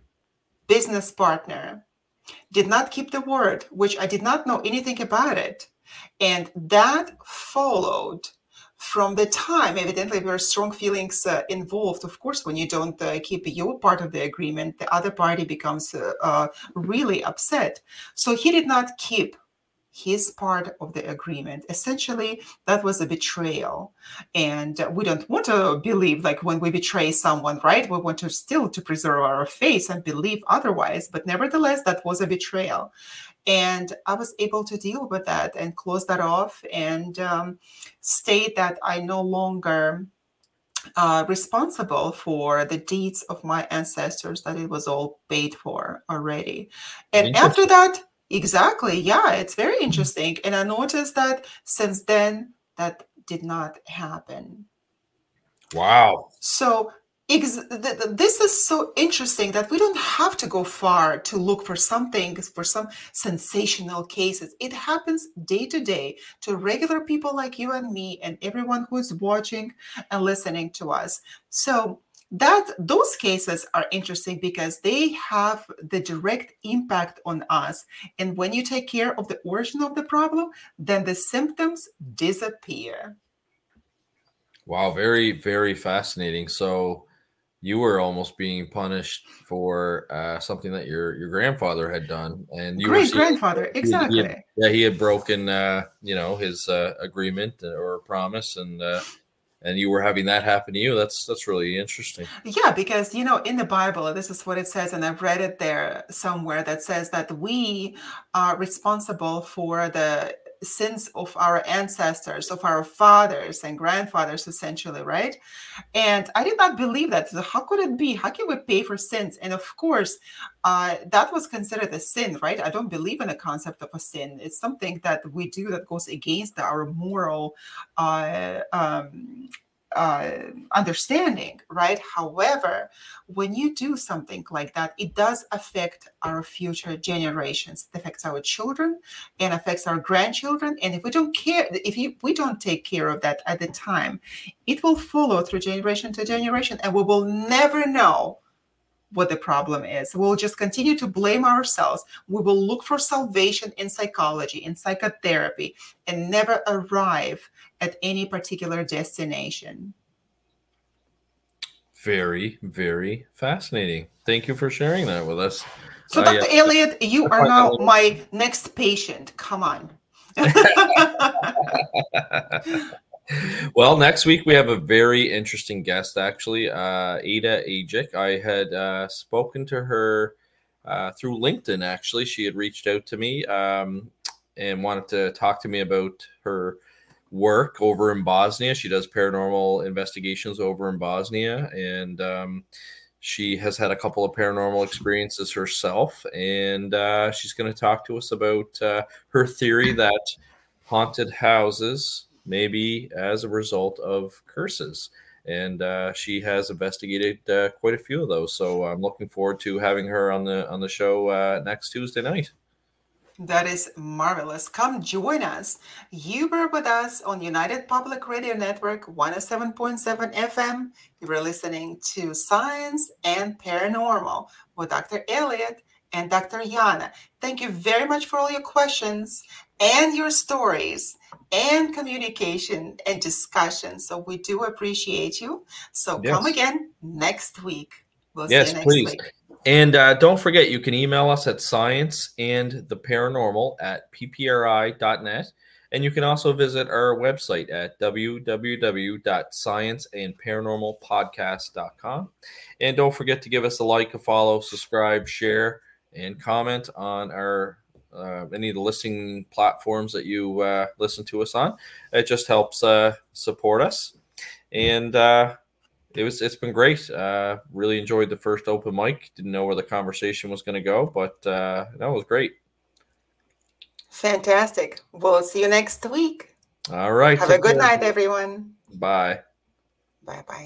[SPEAKER 1] business partner, did not keep the word, which I did not know anything about it. And that followed from the time evidently there are strong feelings uh, involved. Of course when you don't uh, keep your part of the agreement the other party becomes uh, uh really upset. So he did not keep his part of the agreement. Essentially that was a betrayal. And we don't want to believe like when we betray someone right? We want to still to preserve our faith and believe otherwise but nevertheless that was a betrayal. And I was able to deal with that and close that off and um, state that I no longer uh, responsible for the deeds of my ancestors, that it was all paid for already. And after that, exactly, yeah, it's very mm-hmm. interesting. And I noticed that since then, that did not happen.
[SPEAKER 2] Wow.
[SPEAKER 1] So this is so interesting that we don't have to go far to look for something for some sensational cases it happens day to day to regular people like you and me and everyone who's watching and listening to us so that those cases are interesting because they have the direct impact on us. And when you take care of the origin of the problem then the symptoms disappear.
[SPEAKER 2] Wow very very fascinating. So you were almost being punished for uh, something that your your grandfather had done, and you
[SPEAKER 1] great grandfather exactly.
[SPEAKER 2] He had, yeah, he had broken uh, you know his uh, agreement or promise, and uh, and you were having that happen to you. That's that's really interesting.
[SPEAKER 1] Yeah, because you know in the Bible, this is what it says, and I've read it there somewhere that says that we are responsible for the sins of our ancestors, of our fathers and grandfathers, essentially, right? And I did not believe that. So how could it be? How can we pay for sins? And of course, uh, that was considered a sin, right? I don't believe in the concept of a sin. It's something that we do that goes against our moral uh, um, uh, understanding, right? However, when you do something like that, it does affect our future generations. It affects our children and affects our grandchildren. And if we don't care, if you, we don't take care of that at the time, it will follow through generation to generation, and we will never know what the problem is. We'll just continue to blame ourselves. We will look for salvation in psychology, in psychotherapy, and never arrive at any particular destination.
[SPEAKER 2] Very, very fascinating. Thank you for sharing that with us.
[SPEAKER 1] So, Dr. Uh, Elliott, you are now my next patient. Come on. <laughs> <laughs> <laughs>
[SPEAKER 2] well, next week we have a very interesting guest, actually, uh, Ada Ajik. I had uh, spoken to her uh, through LinkedIn, actually. She had reached out to me um, and wanted to talk to me about her work over in Bosnia. She does paranormal investigations over in Bosnia, and um, she has had a couple of paranormal experiences herself. And uh, she's going to talk to us about uh, her theory that haunted houses maybe as a result of curses. And uh, she has investigated uh, quite a few of those. So I'm looking forward to having her on the on the show uh, next Tuesday night.
[SPEAKER 1] That is marvelous. Come join us. You were with us on United Public Radio Network 107.7 FM. You were listening to Science and Paranormal with Dr. Elliott and Dr. Yana. Thank you very much for all your questions and your stories and communication and discussion. So we do appreciate you. So yes. come again next week.
[SPEAKER 2] We'll yes, please. Week. And uh, don't forget, you can email us at science and the paranormal at ppri.net. And you can also visit our website at www.scienceandparanormalpodcast.com. And don't forget to give us a like, a follow, subscribe, share, and comment on our uh, any of the listening platforms that you uh, listen to us on. It just helps uh, support us. And uh, it was it's been great. Uh, really enjoyed the first open mic. Didn't know where the conversation was going to go, but uh, that was great.
[SPEAKER 1] Fantastic. We'll see you next week.
[SPEAKER 2] All right.
[SPEAKER 1] Have a good care. night, everyone.
[SPEAKER 2] Bye.
[SPEAKER 1] Bye bye.